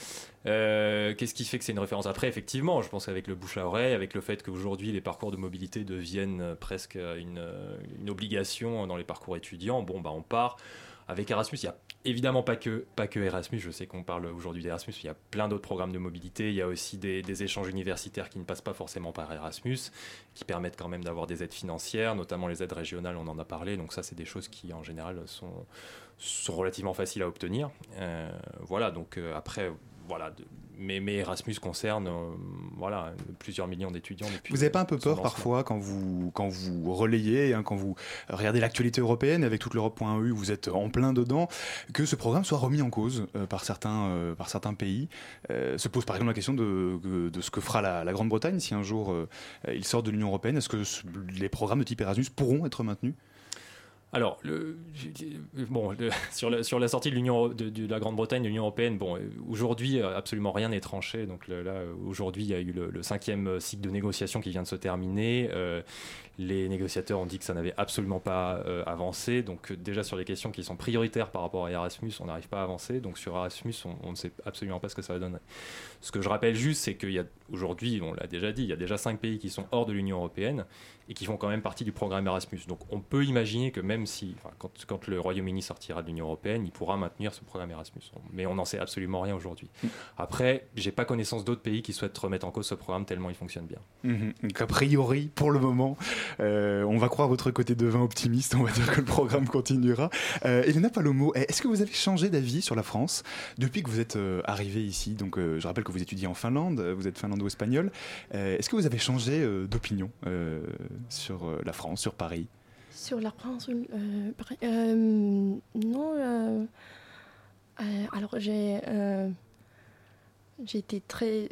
Euh, Qu'est-ce qui fait que c'est une référence? Après, effectivement, je pense qu'avec le bouche à oreille, avec le fait qu'aujourd'hui les parcours de mobilité deviennent euh, presque une, euh, une obligation dans les parcours étudiants, bon, bah, on part. Avec Erasmus, il n'y a évidemment pas que, pas que Erasmus. Je sais qu'on parle aujourd'hui d'Erasmus, il y a plein d'autres programmes de mobilité. Il y a aussi des, échanges universitaires qui ne passent pas forcément par Erasmus, qui permettent quand même d'avoir des aides financières, notamment les aides régionales, on en a parlé. Donc ça, c'est des choses qui, en général, sont, sont relativement faciles à obtenir. Euh, voilà, donc euh, après, voilà. Mais, mais Erasmus concerne euh, voilà, plusieurs millions d'étudiants depuis. Vous n'avez pas un peu peur parfois quand vous, quand vous relayez, hein, quand vous regardez l'actualité européenne avec toute l'Europe.eu, vous êtes en plein dedans, que ce programme soit remis en cause euh, par, certains, euh, par certains pays? Se pose par exemple la question de, de- ce que fera la, la Grande-Bretagne si un jour il sort de l'Union Européenne. Est-ce que les programmes de type Erasmus pourront être maintenus? Alors, le, bon, sur, la, sortie de, l'Union, de, la Grande-Bretagne de l'Union Européenne, bon, euh, aujourd'hui, euh, absolument rien n'est tranché. Donc là, euh, aujourd'hui, il y a eu le, cinquième euh, cycle de négociation qui vient de se terminer. Euh, les négociateurs ont dit que ça n'avait absolument pas euh, avancé. Donc euh, déjà sur les questions qui sont prioritaires par rapport à Erasmus, on n'arrive pas à avancer. Donc sur Erasmus, on, ne sait absolument pas ce que ça va donner. Ce que je rappelle juste, c'est qu'il y a aujourd'hui, on l'a déjà dit, il y a déjà cinq pays qui sont hors de l'Union européenne et qui font quand même partie du programme Erasmus. Donc on peut imaginer que même si, quand, le Royaume-Uni sortira de l'Union européenne, il pourra maintenir ce programme Erasmus. Mais on n'en sait absolument rien aujourd'hui. Après, j'ai pas connaissance d'autres pays qui souhaitent remettre en cause ce programme tellement il fonctionne bien. Mhm. Donc a priori, pour le moment, euh, on va croire votre côté devin optimiste, on va dire que le programme continuera. Euh, Elena Palomo, est-ce que vous avez changé d'avis sur la France depuis que vous êtes euh, arrivée ici Donc euh, je rappelle que vous étudiez en Finlande, vous êtes finlando-espagnol. Est-ce que vous avez changé d'opinion sur la France, sur Paris? Sur la France, non. alors j'ai été très,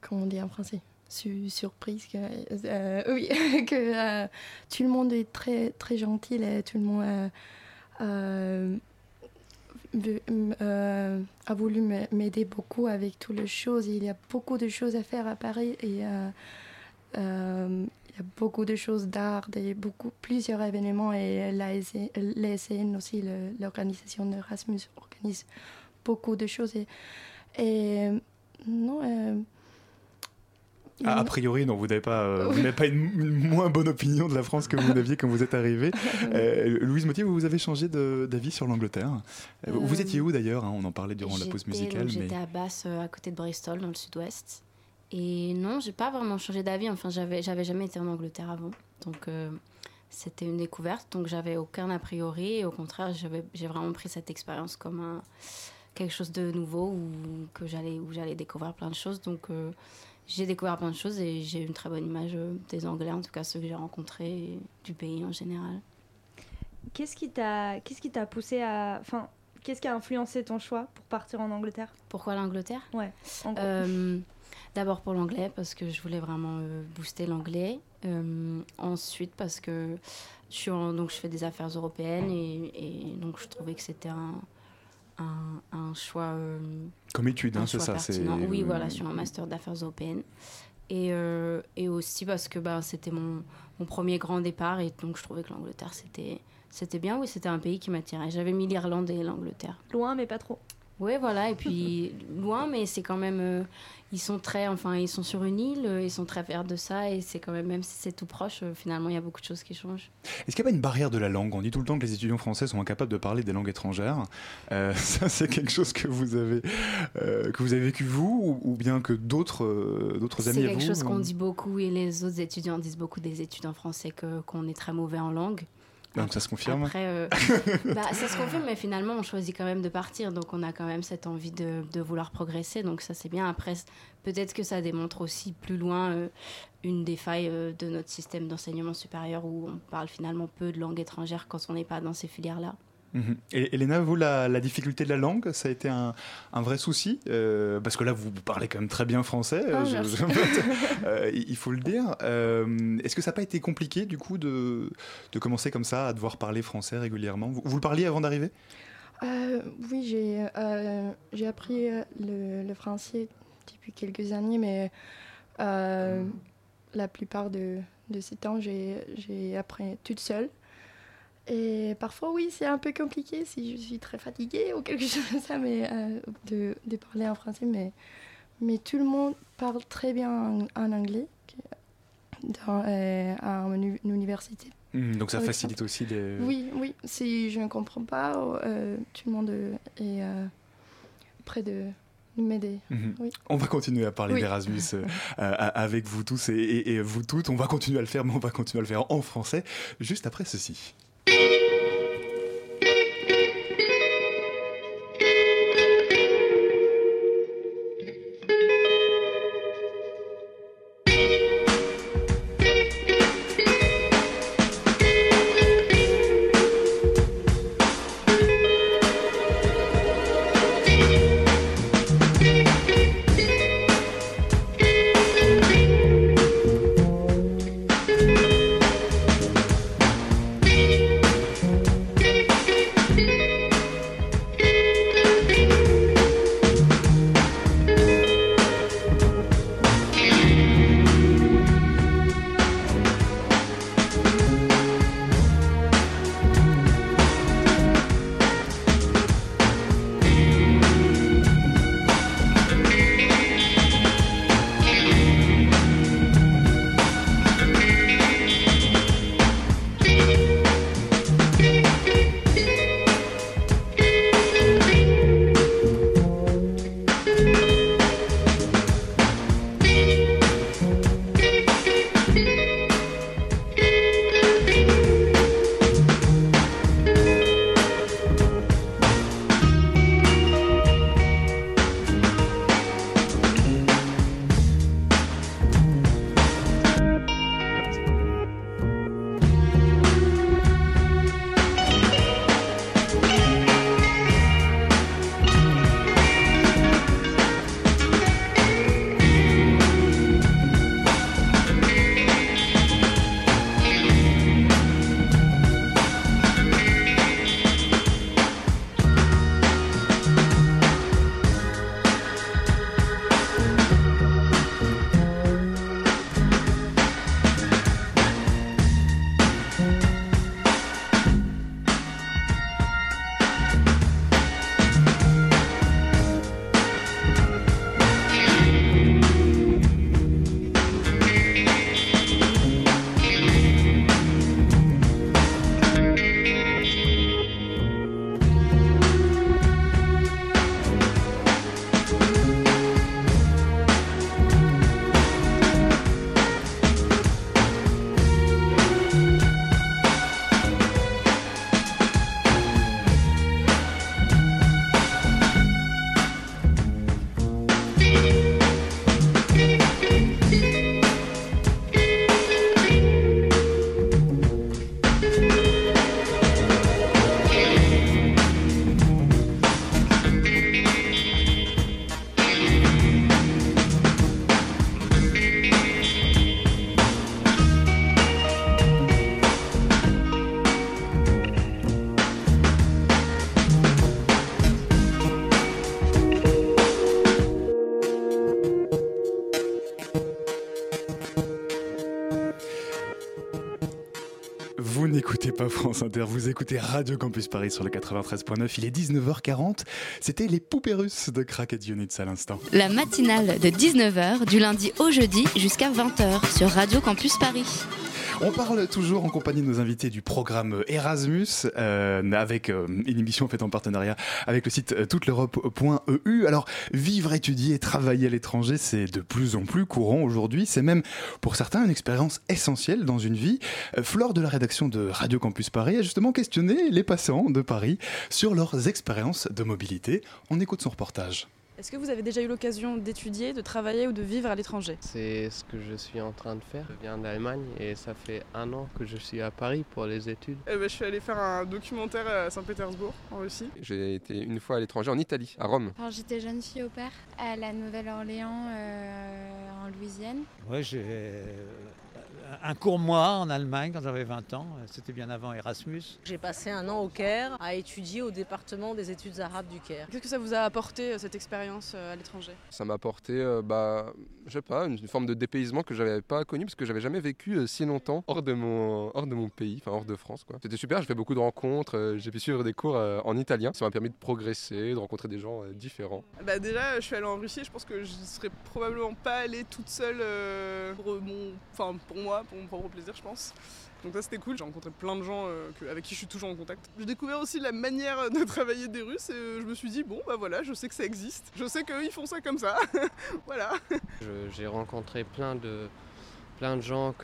comment on dit en français, Su- surprise que euh, oui que euh, tout le monde est très très gentil et tout le monde euh, euh, euh, a voulu m'a- m'aider beaucoup avec toutes les choses. Il y a beaucoup de choses à faire à Paris et euh, euh, il y a beaucoup de choses d'art, des beaucoup plusieurs événements et l'ASN aussi, l'organisation d'Erasmus organise beaucoup de choses et, et non. Ah, a priori, non, vous n'avez pas, euh, vous n'avez pas une, une moins bonne opinion de la France que vous n'aviez quand vous êtes arrivée. Euh, Louise Motier, vous avez changé d'avis sur l'Angleterre. Euh, vous étiez où d'ailleurs hein On en parlait durant la pause musicale. mais... J'étais à Basse, à côté de Bristol, dans le sud-ouest. Et non, j'ai pas vraiment changé d'avis. Enfin, j'avais, j'avais jamais été en Angleterre avant. Donc, c'était une découverte. Donc, j'avais aucun a priori. Et au contraire, j'avais, j'ai vraiment pris cette expérience comme un, quelque chose de nouveau où, que j'allais, où j'allais découvrir plein de choses. Donc, j'ai découvert plein de choses et j'ai une très bonne image euh, des Anglais, en tout cas ceux que j'ai rencontrés, et du pays en général. Qu'est-ce qui t'a qu'est-ce qui t'a poussé à enfin qu'est-ce qui a influencé ton choix pour partir en Angleterre? Pourquoi l'Angleterre? Ouais. Euh, D'abord pour l'anglais, parce que je voulais vraiment euh, booster l'anglais. Euh, ensuite, parce que je, suis en- donc, je fais des affaires européennes et, et donc je trouvais que c'était un, un, un choix. euh, Comme étude, un hein, c'est ça, c'est-. Oui, voilà, suis en master d'affaires européennes. Et, euh, et aussi parce que bah, c'était mon, mon premier grand départ et donc je trouvais que l'Angleterre c'était c'était bien. Oui, c'était un pays qui m'attirait. J'avais mis l'Irlande et l'Angleterre. Loin, mais pas trop. Ouais, voilà, et puis loin, mais c'est quand même. euh, ils sont très. Enfin, ils sont sur une île, euh, ils sont très fiers de ça, et c'est quand même, même si c'est tout proche, euh, finalement, il y a beaucoup de choses qui changent. Est-ce qu'il n'y a pas une barrière de la langue? On dit tout le temps que les étudiants français sont incapables de parler des langues étrangères. Ça, c'est quelque chose que vous avez, que vous avez vécu vous, ou, ou bien que d'autres d'autres C'est amis à quelque vous chose qu'on dit beaucoup, et les autres étudiants disent beaucoup des étudiants français qu'on est très mauvais en langue. Donc ça se confirme Après, euh, bah, ça se confirme, mais finalement, on choisit quand même de partir. Donc, on a quand même cette envie de, de vouloir progresser. Donc, ça, c'est bien. Après, peut-être que ça démontre aussi plus loin euh, une des failles euh, de notre système d'enseignement supérieur où on parle finalement peu de langue étrangère quand on n'est pas dans ces filières-là. Mhm. Et Elena, vous, la, la difficulté de la langue, ça a été un, un vrai souci euh, Parce que là, vous parlez quand même très bien français, Ah, je- je- euh, il faut le dire. Euh, Est-ce que ça n'a pas été compliqué, du coup, de, de commencer comme ça, à devoir parler français régulièrement? Vous, vous le parliez avant d'arriver? Euh, oui, j'ai euh, appris euh, le, le français depuis quelques années, mais euh, la plupart de, de ce temps, j'ai appris toute seule. Et parfois, oui, c'est un peu compliqué si je suis très fatiguée ou quelque chose comme ça, mais euh, de, de parler en français. Mais, mais tout le monde parle très bien en, en anglais dans, euh, à une université. Mhm, Donc ça facilite exemple. aussi les... Oui, oui. Si je ne comprends pas, euh, tout le monde est euh, prêt de m'aider. Mhm. Oui. On va continuer à parler Oui. d'Erasmus euh, euh, avec vous tous et, et- et vous toutes. On va continuer à le faire, mais on va continuer à le faire en français juste après ceci. Música France Inter, vous écoutez Radio Campus Paris sur le 93.9. Il est 19h40. C'était les poupées russes de Crack Units à l'instant. La matinale de 19h du lundi au jeudi jusqu'à 20h sur Radio Campus Paris. On parle toujours en compagnie de nos invités du programme Erasmus, euh, avec euh, une émission faite en partenariat avec le site euh, touteleurope.eu. Alors, vivre, étudier et travailler à l'étranger, c'est de plus en plus courant aujourd'hui. C'est même, pour certains, une expérience essentielle dans une vie. Flore de la rédaction de Radio Campus Paris a justement questionné les passants de Paris sur leurs expériences de mobilité. On écoute son reportage. Est-ce que vous avez déjà eu l'occasion d'étudier, de travailler ou de vivre à l'étranger? C'est ce que je suis en train de faire. Je viens d'Allemagne et ça fait un an que je suis à Paris pour les études. Eh ben, je suis allé faire un documentaire à Saint-Pétersbourg, en Russie. J'ai été une fois à l'étranger, en Italie, à Rome. Alors j'étais jeune fille au père à la Nouvelle-Orléans, euh, en Louisiane. Ouais, j'ai un court mois en Allemagne quand j'avais 20 ans. C'était bien avant Erasmus. J'ai passé un an au Caire à étudier au département des études arabes du Caire. Qu'est-ce que ça vous a apporté euh, cette expérience euh, à l'étranger? Ça m'a apporté, euh, bah, je sais pas, une forme de dépaysement que j'avais pas connu parce que j'avais jamais vécu euh, si longtemps hors de mon, hors de mon pays, enfin hors de France. quoi. C'était super, j'ai fait beaucoup de rencontres, euh, j'ai pu suivre des cours euh, en italien. Ça m'a permis de progresser, de rencontrer des gens euh, différents. Bah déjà, je suis allée en Russie, je pense que je serais probablement pas allée toute seule euh, pour, mon, enfin, pour moi, pour mon propre plaisir, je pense. Donc ça c'était cool, j'ai rencontré plein de gens euh, avec qui je suis toujours en contact. J'ai découvert aussi la manière de travailler des Russes et euh, je me suis dit bon bah voilà, je sais que ça existe, je sais qu'eux ils font ça comme ça, voilà. J'ai rencontré plein de, plein de gens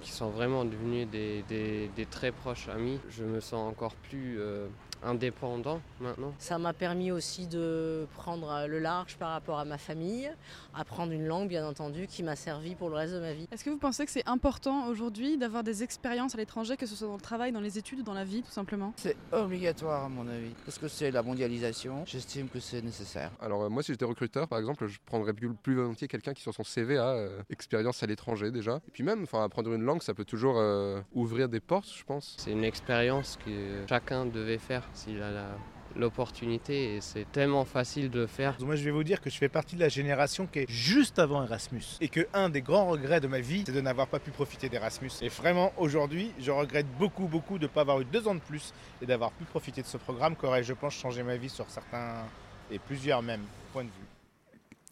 qui sont vraiment devenus des, très proches amis. Je me sens encore plus euh, indépendant maintenant. Ça m'a permis aussi de prendre euh, le large par rapport à ma famille, apprendre une langue bien entendu qui m'a servi pour le reste de ma vie. Est-ce que vous pensez que c'est important aujourd'hui d'avoir des expériences à l'étranger, que ce soit dans le travail, dans les études ou dans la vie tout simplement? C'est obligatoire à mon avis, parce que c'est la mondialisation, j'estime que c'est nécessaire. Alors euh, moi si j'étais recruteur par exemple, je prendrais plus, plus volontiers quelqu'un qui sur son CV a euh, expérience à l'étranger déjà. Et puis même, enfin apprendre une langue ça peut toujours euh, ouvrir des portes je pense. C'est une expérience que chacun devait faire s'il a l'opportunité et c'est tellement facile de faire. Moi, je vais vous dire que je fais partie de la génération qui est juste avant Erasmus. Et que un des grands regrets de ma vie, c'est de n'avoir pas pu profiter d'Erasmus. Et vraiment, aujourd'hui, je regrette beaucoup, beaucoup de ne pas avoir eu deux ans de plus et d'avoir pu profiter de ce programme qui aurait, je pense, changé ma vie sur certains et plusieurs même points de vue.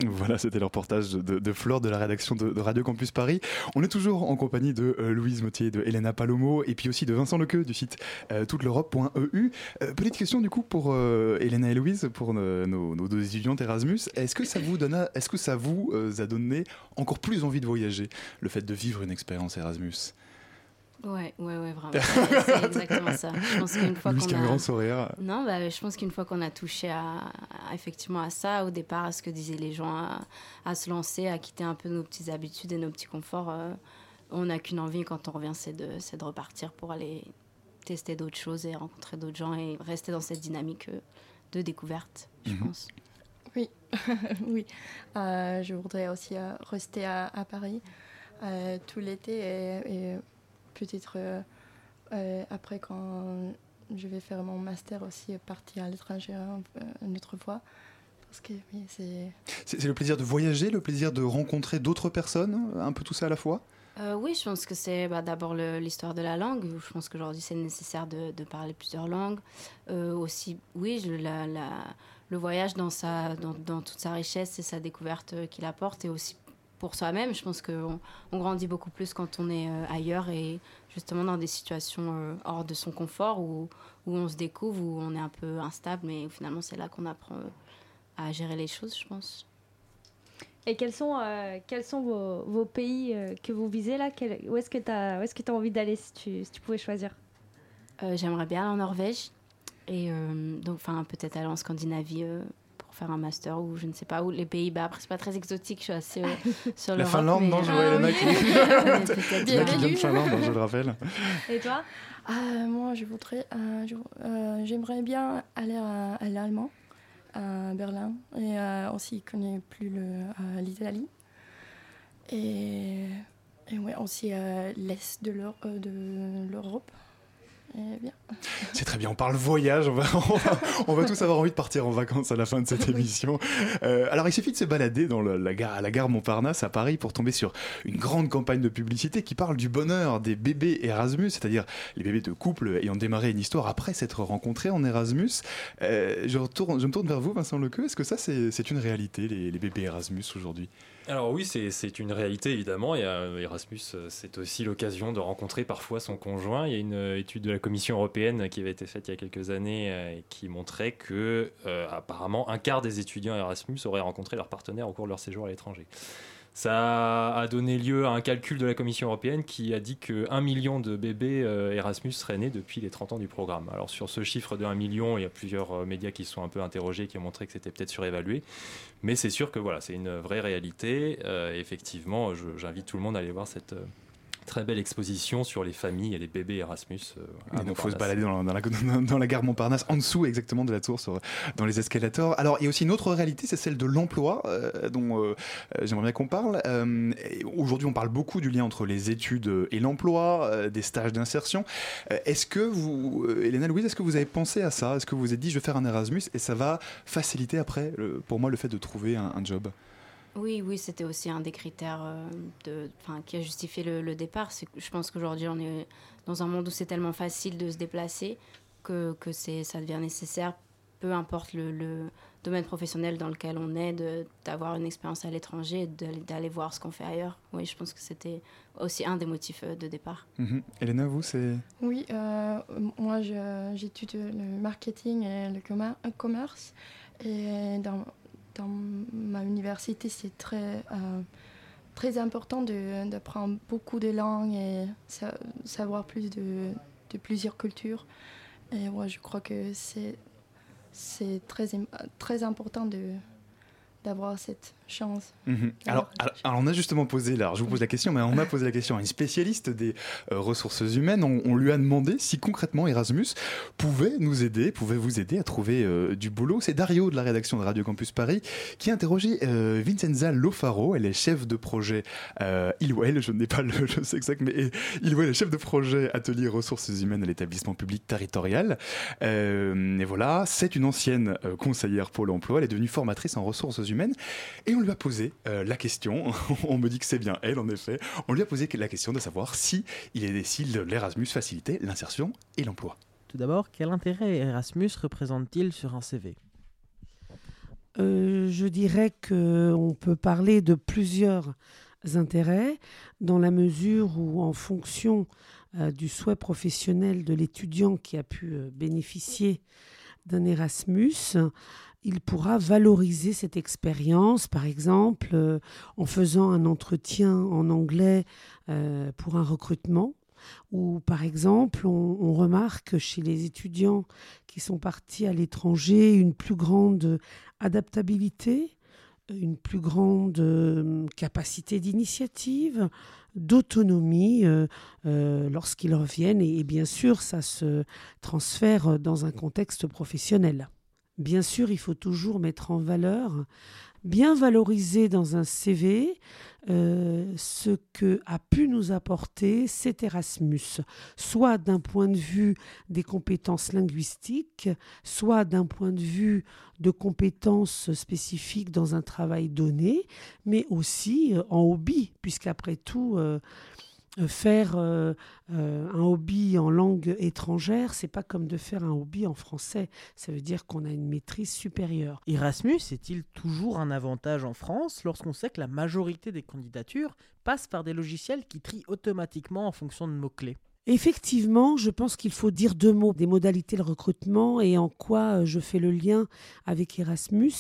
Voilà, c'était le reportage de, Flore de la rédaction de, Radio Campus Paris. On est toujours en compagnie de euh, Louise Mottier, de Elena Palomo et puis aussi de Vincent Lequeux du site euh, touteleurope.eu. Euh, petite question du coup pour euh, Elena et Louise, pour nos, deux étudiantes Erasmus. Est-ce que ça vous, donne a- est-ce que ça vous a donné encore plus envie de voyager, le fait de vivre une expérience Erasmus? Ouais, ouais, ouais, vraiment. C'est c'est exactement ça. Je pense qu'une fois qu'on a grand sourire. Non, bah, je pense qu'une fois qu'on a touché à, à- effectivement à ça, au départ, à ce que disaient les gens, à, à se lancer, à quitter un peu nos petites habitudes et nos petits conforts, euh, on n'a qu'une envie quand on revient, c'est de, c'est de repartir pour aller tester d'autres choses et rencontrer d'autres gens et rester dans cette dynamique euh, de découverte, je Mhm. pense. Oui, oui. Euh, je voudrais aussi euh, rester à, à Paris euh, tout l'été et, et peut-être euh, euh, après quand je vais faire mon master aussi partir à l'étranger un- une autre fois. Parce que oui, c'est... C'est c'est le plaisir de voyager, le plaisir de rencontrer d'autres personnes, un peu tout ça à la fois? Euh, oui, je pense que c'est bah, d'abord le- l'histoire de la langue. Je pense qu'aujourd'hui, c'est nécessaire de, de parler plusieurs langues. Euh, aussi, oui, je- la- la- le voyage dans, sa, dans, dans toute sa richesse et sa découverte euh, qu'il apporte. Et aussi pour soi-même, je pense qu'on on grandit beaucoup plus quand on est euh, ailleurs et justement dans des situations euh, hors de son confort où, où on se découvre, où on est un peu instable. Mais finalement, c'est là qu'on apprend euh, à gérer les choses, je pense. Et quels sont, euh, quels sont vos, vos pays euh, que vous visez là? Quel- Où est-ce que tu as, as envie d'aller si tu, si tu pouvais choisir? Euh, J'aimerais bien aller en Norvège et donc enfin peut-être aller en Scandinavie pour faire un master ou je ne sais pas où les Pays-Bas. Après c'est pas très exotique, je suis assez euh, sur La l'Europe, Finlande, mais, non, je euh, vois Elena oui. qui- Mais peut-être Elena qui bien. vient de Finlande, hein, je le rappelle. Et toi? Euh, moi, je voudrais, euh, euh, j'aimerais bien aller à, à l'Allemand, à Berlin, et euh, aussi connaître plus le, euh, l'Italie. Et, et ouais, aussi euh, l'Est euh, de l'Europe. Bien. C'est très bien, on parle voyage, on va, on va, on va tous avoir envie de partir en vacances à la fin de cette émission. Euh, alors il suffit de se balader dans le- la gare, à la gare Montparnasse à Paris pour tomber sur une grande campagne de publicité qui parle du bonheur des bébés Erasmus, c'est-à-dire les bébés de couples ayant démarré une histoire après s'être rencontrés en Erasmus. Euh, je, retourne, je me tourne vers vous Vincent Lequeux, est-ce que ça c'est c'est une réalité les, les bébés Erasmus aujourd'hui? Alors oui, c'est une réalité évidemment. Erasmus, euh, c'est aussi l'occasion de rencontrer parfois son conjoint. Il y a une euh, étude de la Commission européenne qui avait été faite il y a quelques années euh, et qui montrait que apparemment un quart des étudiants Erasmus auraient rencontré leur partenaire au cours de leur séjour à l'étranger. Ça a donné lieu à un calcul de la Commission européenne qui a dit que 1 million de bébés euh, Erasmus seraient nés depuis les 30 ans du programme. Alors sur ce chiffre de 1 million, il y a plusieurs euh, médias qui se sont un peu interrogés, qui ont montré que c'était peut-être surévalué. Mais c'est sûr que voilà, c'est une vraie réalité. Euh, effectivement, j'invite tout le monde à aller voir cette très belle exposition sur les familles et les bébés Erasmus. euh, à Et donc, il faut se balader dans, dans la, dans la gare Montparnasse, en dessous exactement de la tour, sur- dans les escalators. Alors, il y a aussi une autre réalité, c'est celle de l'emploi, euh, dont euh, euh, j'aimerais bien qu'on parle. Aujourd'hui, on parle beaucoup du lien entre les études et l'emploi, des stages d'insertion. Est-ce que vous, Elena Louise, est-ce que vous avez pensé à ça? Est-ce que vous vous êtes dit, je vais faire un Erasmus et ça va faciliter après, le- pour moi, le fait de trouver un, un job? Oui, oui, c'était aussi un des critères euh, de, enfin, qui a justifié le, le départ. C'est que je pense qu'aujourd'hui, on est dans un monde où c'est tellement facile de se déplacer que, que c'est, ça devient nécessaire, peu importe le, le domaine professionnel dans lequel on est, de, d'avoir une expérience à l'étranger et d'aller, d'aller voir ce qu'on fait ailleurs. Oui, je pense que c'était aussi un des motifs euh, de départ. Mhm. Elena, vous, c'est. Oui, euh, moi je- j'étudie le marketing et le commer- commerce. Et dans, dans ma université, c'est très, euh, très important d'apprendre beaucoup de langues et sa- savoir plus de, plusieurs cultures. Et moi, je crois que c'est très, très important d'avoir cette chance. Mhm. Alors, alors, alors, on a justement posé, là, je vous pose la question, mais on a posé la question à une spécialiste des euh, ressources humaines. On, on lui a demandé si concrètement Erasmus pouvait nous aider, pouvait vous aider à trouver euh, du boulot. C'est Dario de la rédaction de Radio Campus Paris qui a interrogé euh, Vincenza Lofaro. Elle est chef de projet Ilwell, je n'ai pas le je sais exact, mais Ilwell est chef de projet atelier ressources humaines à l'établissement public territorial. Et voilà, c'est une ancienne conseillère Pôle emploi. Elle est devenue formatrice en ressources humaines. Et on lui a posé euh, la question, on me dit que c'est bien elle en effet, on lui a posé la question de savoir si il est si l'Erasmus facilitait l'insertion et l'emploi. Tout d'abord, quel intérêt Erasmus représente-t-il sur un CV Euh, je dirais qu'on peut parler de plusieurs intérêts dans la mesure où, en fonction euh, du souhait professionnel de l'étudiant qui a pu euh, bénéficier d'un Erasmus, il pourra valoriser cette expérience, par exemple, euh, en faisant un entretien en anglais euh, pour un recrutement, ou par exemple, on, remarque chez les étudiants qui sont partis à l'étranger une plus grande adaptabilité, une plus grande euh, capacité d'initiative, d'autonomie lorsqu'ils reviennent. Et bien sûr, ça se transfère dans un contexte professionnel. Bien sûr, il faut toujours mettre en valeur, bien valoriser dans un CV euh, ce que a pu nous apporter cet Erasmus, soit d'un point de vue des compétences linguistiques, soit d'un point de vue de compétences spécifiques dans un travail donné, mais aussi euh, en hobby, puisqu'après tout, euh, faire euh, euh, un hobby en langue étrangère, c'est pas comme de faire un hobby en français. Ça veut dire qu'on a une maîtrise supérieure. Erasmus est-il toujours un avantage en France lorsqu'on sait que la majorité des candidatures passent par des logiciels qui trient automatiquement en fonction de mots-clés? Effectivement, je pense qu'il faut dire deux mots des modalités de recrutement et en quoi euh, je fais le lien avec Erasmus.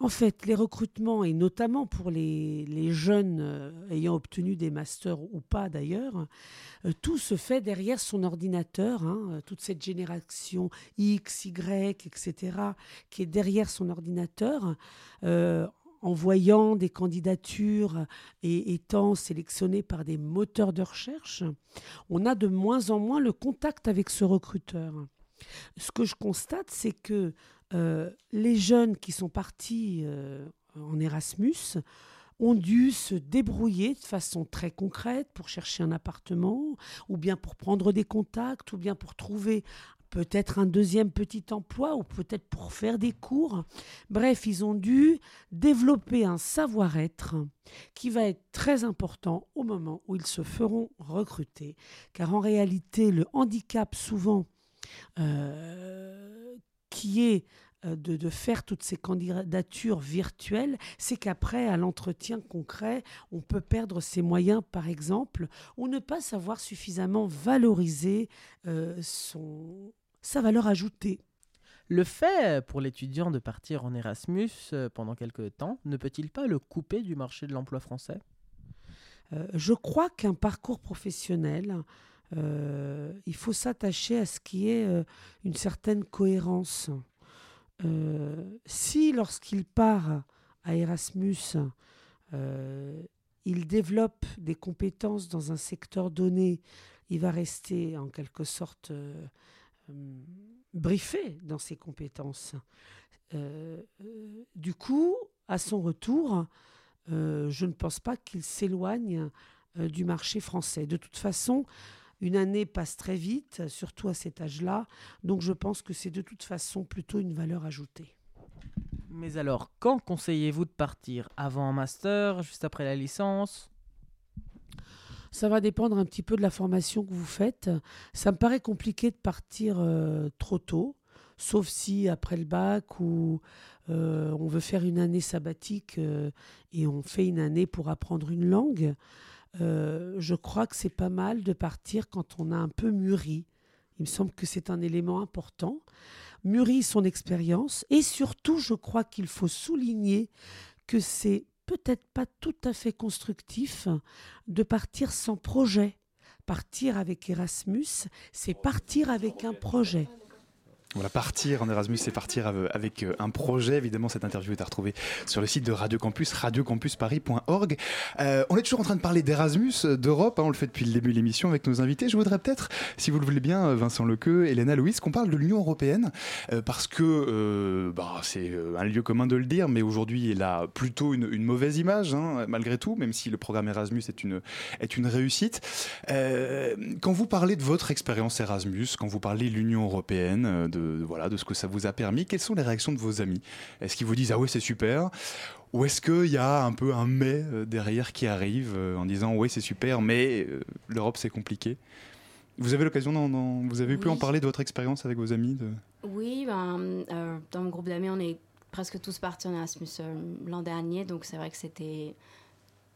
En fait, les recrutements, et notamment pour les, jeunes euh, ayant obtenu des masters ou pas d'ailleurs, euh, tout se fait derrière son ordinateur, hein, toute cette génération X, Y, etc., qui est derrière son ordinateur. En voyant des candidatures et étant sélectionné par des moteurs de recherche, on a de moins en moins le contact avec ce recruteur. Ce que je constate, c'est que euh, les jeunes qui sont partis euh, en Erasmus ont dû se débrouiller de façon très concrète pour chercher un appartement, ou bien pour prendre des contacts, ou bien pour trouver peut-être un deuxième petit emploi, ou peut-être pour faire des cours. Bref, ils ont dû développer un savoir-être qui va être très important au moment où ils se feront recruter. Car en réalité, le handicap souvent euh, qui est euh, de, faire toutes ces candidatures virtuelles, c'est qu'après, à l'entretien concret, on peut perdre ses moyens, par exemple, ou ne pas savoir suffisamment valoriser euh, son, sa valeur ajoutée. Le fait pour l'étudiant de partir en Erasmus euh, pendant quelques temps ne peut-il pas le couper du marché de l'emploi français? Euh, Je crois qu'un parcours professionnel, euh, il faut s'attacher à ce qui est euh, une certaine cohérence. Euh, si lorsqu'il part à Erasmus, euh, il développe des compétences dans un secteur donné, il va rester en quelque sorte euh, briefé dans ses compétences. Euh, du coup, à son retour, euh, je ne pense pas qu'il s'éloigne euh, du marché français. De toute façon, une année passe très vite, surtout à cet âge-là, donc je pense que c'est de toute façon plutôt une valeur ajoutée. Mais alors, quand conseillez-vous de partir? Avant un master Juste après la licence? Ça va dépendre un petit peu de la formation que vous faites. Ça me paraît compliqué de partir euh, trop tôt, sauf si après le bac ou euh, on veut faire une année sabbatique euh, et on fait une année pour apprendre une langue. Je crois que c'est pas mal de partir quand on a un peu mûri. Il me semble que c'est un élément important. Mûri son expérience et surtout, je crois qu'il faut souligner que c'est peut-être pas tout à fait constructif de partir sans projet. Partir avec Erasmus, c'est partir avec un projet. Voilà, partir en Erasmus, c'est partir avec euh, un projet. Évidemment, cette interview est à retrouver sur le site de Radio Campus, radiocampusparis.org. Euh, on est toujours en train de parler d'Erasmus, euh, d'Europe. Hein, on le fait depuis le début de l'émission avec nos invités. Je voudrais peut-être, si vous le voulez bien, Vincent Lequeux, Elena Louise, qu'on parle de l'Union européenne, euh, parce que euh, bah, c'est un lieu commun de le dire, mais aujourd'hui, elle a plutôt une, une mauvaise image, hein, malgré tout, même si le programme Erasmus est une, est une réussite. Euh, quand vous parlez de votre expérience Erasmus, quand vous parlez de l'Union européenne, de de, voilà, de ce que ça vous a permis. Quelles sont les réactions de vos amis? Est-ce qu'ils vous disent Ah ouais, c'est super? Ou est-ce qu'il y a un peu un mais euh, derrière qui arrive euh, en disant Ouais, c'est super, mais euh, l'Europe, c'est compliqué? Vous avez l'occasion, vous avez pu en parler de votre expérience avec vos amis de... Oui, ben, euh, dans mon groupe d'amis, on est presque tous partis en Erasmus l'an dernier, donc c'est vrai que c'était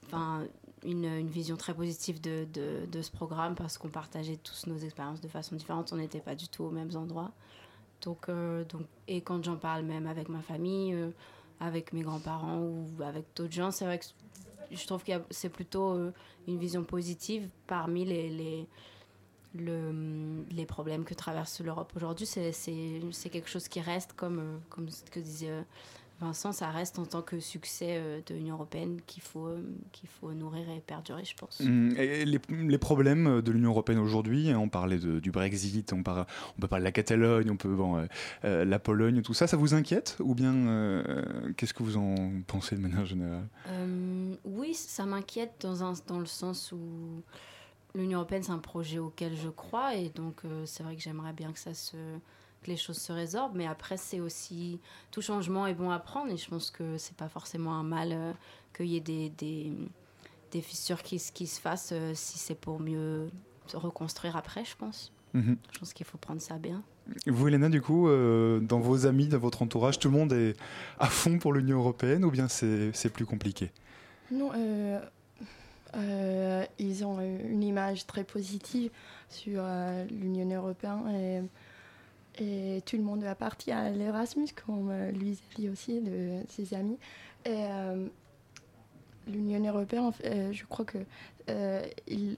enfin, une, une vision très positive de, de, de ce programme parce qu'on partageait tous nos expériences de façon différente, on n'était pas du tout aux mêmes endroits. Donc, euh, donc, et quand j'en parle même avec ma famille, euh, avec mes grands-parents ou avec d'autres gens, c'est vrai que je trouve que c'est plutôt euh, une vision positive parmi les, les, le, les problèmes que traverse l'Europe aujourd'hui. C'est quelque chose qui reste, comme, comme ce que disait Vincent, ça reste en tant que succès euh, de l'Union européenne qu'il faut, euh, qu'il faut nourrir et perdurer, je pense. Hum, et les, les problèmes de l'Union européenne aujourd'hui, hein, on parlait de- du Brexit, on, peut parler de la Catalogne, on peut bon, euh, euh, la Pologne, tout ça, ça vous inquiète Ou bien euh, qu'est-ce que vous en pensez de manière générale? Euh, oui, ça m'inquiète dans, un, dans le sens où l'Union européenne, c'est un projet auquel je crois et donc euh, c'est vrai que j'aimerais bien que, ça se, que les choses se résorbent. Mais après, c'est aussi. Tout changement est bon à prendre et je pense que c'est pas forcément un mal euh, qu'il y ait des, des, des fissures qui, se- qui se fassent euh, si c'est pour mieux se reconstruire après, je pense. Mhm. Je pense qu'il faut prendre ça bien. Vous, Elena, du coup, euh, dans vos amis, dans votre entourage, tout le monde est à fond pour l'Union européenne ou bien c'est c'est plus compliqué? Non, euh, euh, ils ont une image très positive sur euh, l'Union européenne et, et tout le monde va partir à l'Erasmus, comme euh, a dit aussi, de ses amis. Et euh, l'Union européenne, euh, je crois que il,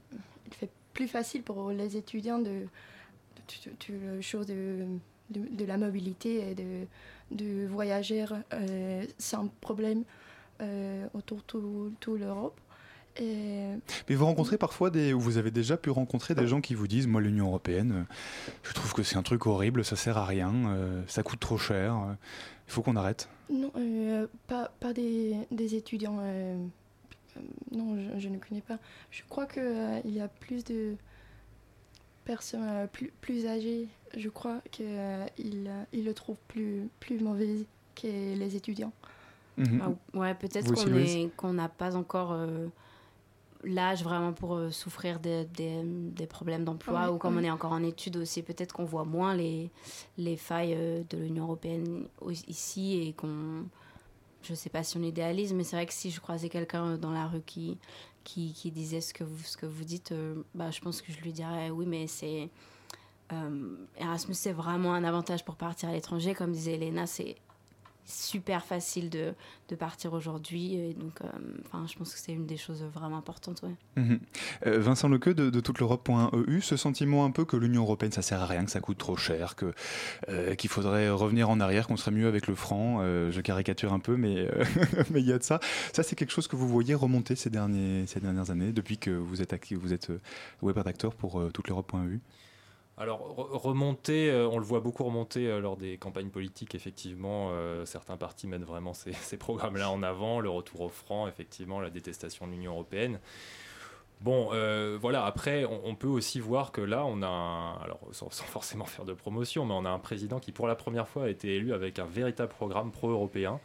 fait plus facile pour les étudiants de, de, de- de- de la mobilité et de, de voyager sans problème autour de tout, tout l'Europe. Et Mais vous rencontrez parfois des, ou vous avez déjà pu rencontrer des gens qui vous disent, moi l'Union européenne, euh, je trouve que c'est un truc horrible, ça sert à rien, euh, ça coûte trop cher, euh, il faut qu'on arrête. non, euh, pas, pas des, des étudiants euh, non, je, je ne connais pas. Je crois qu'il il y a plus de personnes euh, plus, plus âgées. Je crois qu'ils ils le trouvent plus, plus mauvais que les étudiants. Mhm. Ah, ouais, peut-être qu'on qu'on n'a pas encore euh, l'âge vraiment pour euh, souffrir des, des- des problèmes d'emploi ou comme on est encore en études aussi, peut-être qu'on voit moins les, les failles euh, de l'Union européenne ici et qu'on. Je sais pas si on idéalise, mais c'est vrai que si je croisais quelqu'un dans la rue qui, qui, qui disait ce que vous, ce que vous dites, euh, bah, je pense que je lui dirais oui, mais c'est. euh, Erasmus, c'est vraiment un avantage pour partir à l'étranger. Comme disait Elena, c'est super facile de, de partir aujourd'hui. Donc, euh, je pense que c'est une des choses vraiment importantes. Mhm. Euh, Vincent Lequeux de, de toute l'Europe.eu, ce sentiment un peu que l'Union européenne ça sert à rien, que ça coûte trop cher, que euh, qu'il faudrait revenir en arrière, qu'on serait mieux avec le franc. je caricature un peu, mais mais il y a de ça. Ça c'est quelque chose que vous voyez remonter ces derniers ces dernières années depuis que vous êtes vous êtes web rédacteur pour toute l'Europe.eu. Alors, re- remonter, euh, on le voit beaucoup remonter euh, lors des campagnes politiques, effectivement. euh, certains partis mettent vraiment ces, programmes-là en avant, le retour au franc, effectivement, la détestation de l'Union européenne. Bon, voilà, après, on, on peut aussi voir que là, on a un, alors sans, sans forcément faire de promotion, mais on a un président qui, pour la première fois, a été élu avec un véritable programme pro-européen.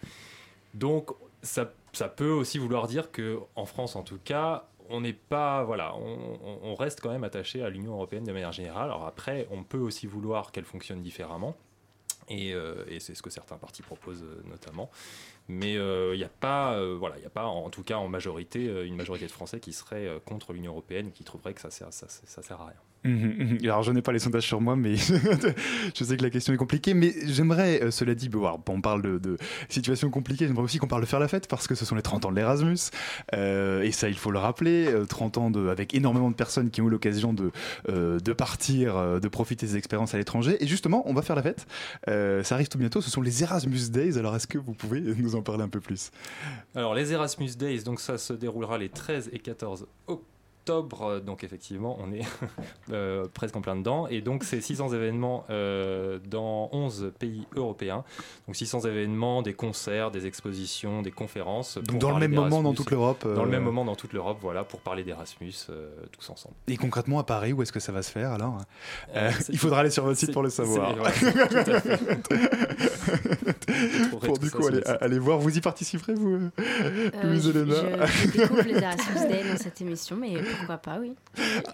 Donc, ça, ça peut aussi vouloir dire que, en France en tout cas, on n'est pas, voilà, on, reste quand même attaché à l'Union européenne de manière générale. Alors après, on peut aussi vouloir qu'elle fonctionne différemment. Et, euh, c'est ce que certains partis proposent euh, notamment. Mais euh, il n'y a pas, voilà, il a pas, en tout cas en majorité, une majorité de Français qui seraient euh, contre l'Union européenne, qui trouveraient que ça sert, ça sert à rien. Mhm, mhm. Alors, je n'ai pas les sondages sur moi, mais je sais que la question est compliquée. Mais j'aimerais, euh, cela dit, bon, on parle de, de situation compliquée, j'aimerais aussi qu'on parle de faire la fête, parce que ce sont les 30 ans de l'Erasmus. Euh, et ça, il faut le rappeler, euh, 30 ans de, avec énormément de personnes qui ont eu l'occasion de, euh, de partir, euh, de profiter des expériences à l'étranger. Et justement, on va faire la fête. Euh, ça arrive tout bientôt, ce sont les Erasmus Days. Alors, est-ce que vous pouvez nous en parler un peu plus? Alors les Erasmus Days, donc ça se déroulera les 13 et 14 octobre, euh, donc effectivement on est euh, presque en plein dedans, et donc c'est 600 événements euh, dans 11 pays européens, donc 600 événements, des concerts, des expositions, des conférences. pour dans le même moment dans toute l'Europe, Dans le même moment dans toute l'Europe, voilà, pour parler d'Erasmus euh, tous ensemble. Et concrètement, à Paris, où est-ce que ça va se faire alors? Euh, Euh, Il faudra aller sur votre site pour le savoir. ouais, pour du coup aller, voir, vous y participerez vous, Louise je, Elena je- je découvre les Erasmus Day dans cette émission, mais pourquoi pas, oui.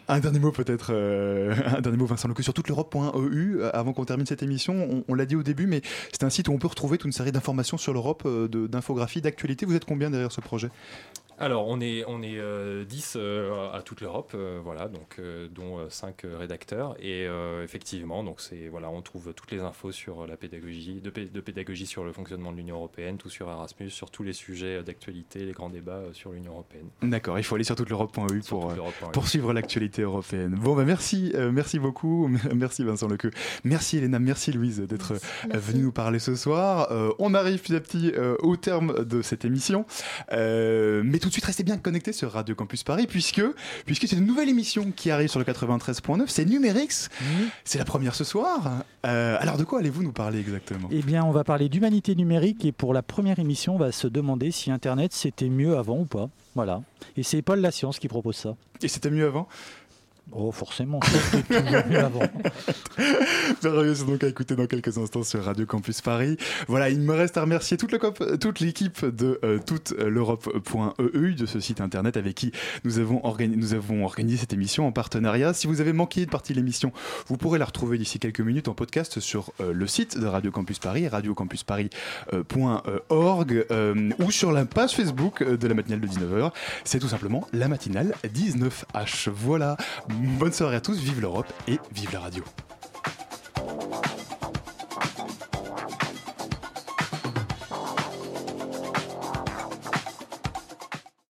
Un dernier mot peut-être, euh, un dernier mot Vincent Lecu sur toute l'Europe.eu euh, avant qu'on termine cette émission. On, on l'a dit au début, mais c'est un site où on peut retrouver toute une série d'informations sur l'Europe, euh, d'infographies, d'actualités. Vous êtes combien derrière ce projet? Alors, on est, on est euh, 10 euh, à toute l'Europe, euh, voilà, donc, euh, dont 5 rédacteurs. Et euh, effectivement, donc c'est, voilà, on trouve toutes les infos sur la pédagogie, de, pé- de pédagogie sur le fonctionnement de l'Union européenne, tout sur Erasmus, sur tous les sujets d'actualité, les grands débats euh, sur l'Union européenne. D'accord, il faut aller sur toute l'Europe.eu pour, l'Europe.eu. pour suivre l'actualité européenne. Bon, bah merci, euh, merci beaucoup, merci Vincent Lequeux, merci Elena, merci Louise d'être venue nous parler ce soir. Euh, on arrive petit à petit euh, au terme de cette émission, Euh, mais tout de suite restez bien connectés sur Radio Campus Paris puisque puisque c'est une nouvelle émission qui arrive sur le 93.9, c'est Numérix, c'est la première ce soir. Euh, alors de quoi allez-vous nous parler exactement? Eh bien, on va parler d'humanité numérique et pour la première émission, on va se demander si Internet c'était mieux avant ou pas. Voilà. Et c'est Paul La Science qui propose ça. Et c'était mieux avant? Oh, forcément. Mieux avant. Donc à écouter dans quelques instants sur Radio Campus Paris. Voilà, il me reste à remercier toute, l'équipe de euh, toute l'Europe.eu, de ce site internet avec qui nous avons, organisé cette émission en partenariat. Si vous avez manqué une partie de l'émission, vous pourrez la retrouver d'ici quelques minutes en podcast sur euh, le site de Radio Campus Paris, radiocampusparis.org, euh, ou sur la page Facebook euh, de la matinale de 19h. C'est tout simplement la matinale 19H. Voilà, bonne soirée à tous, vive l'Europe et vive la radio.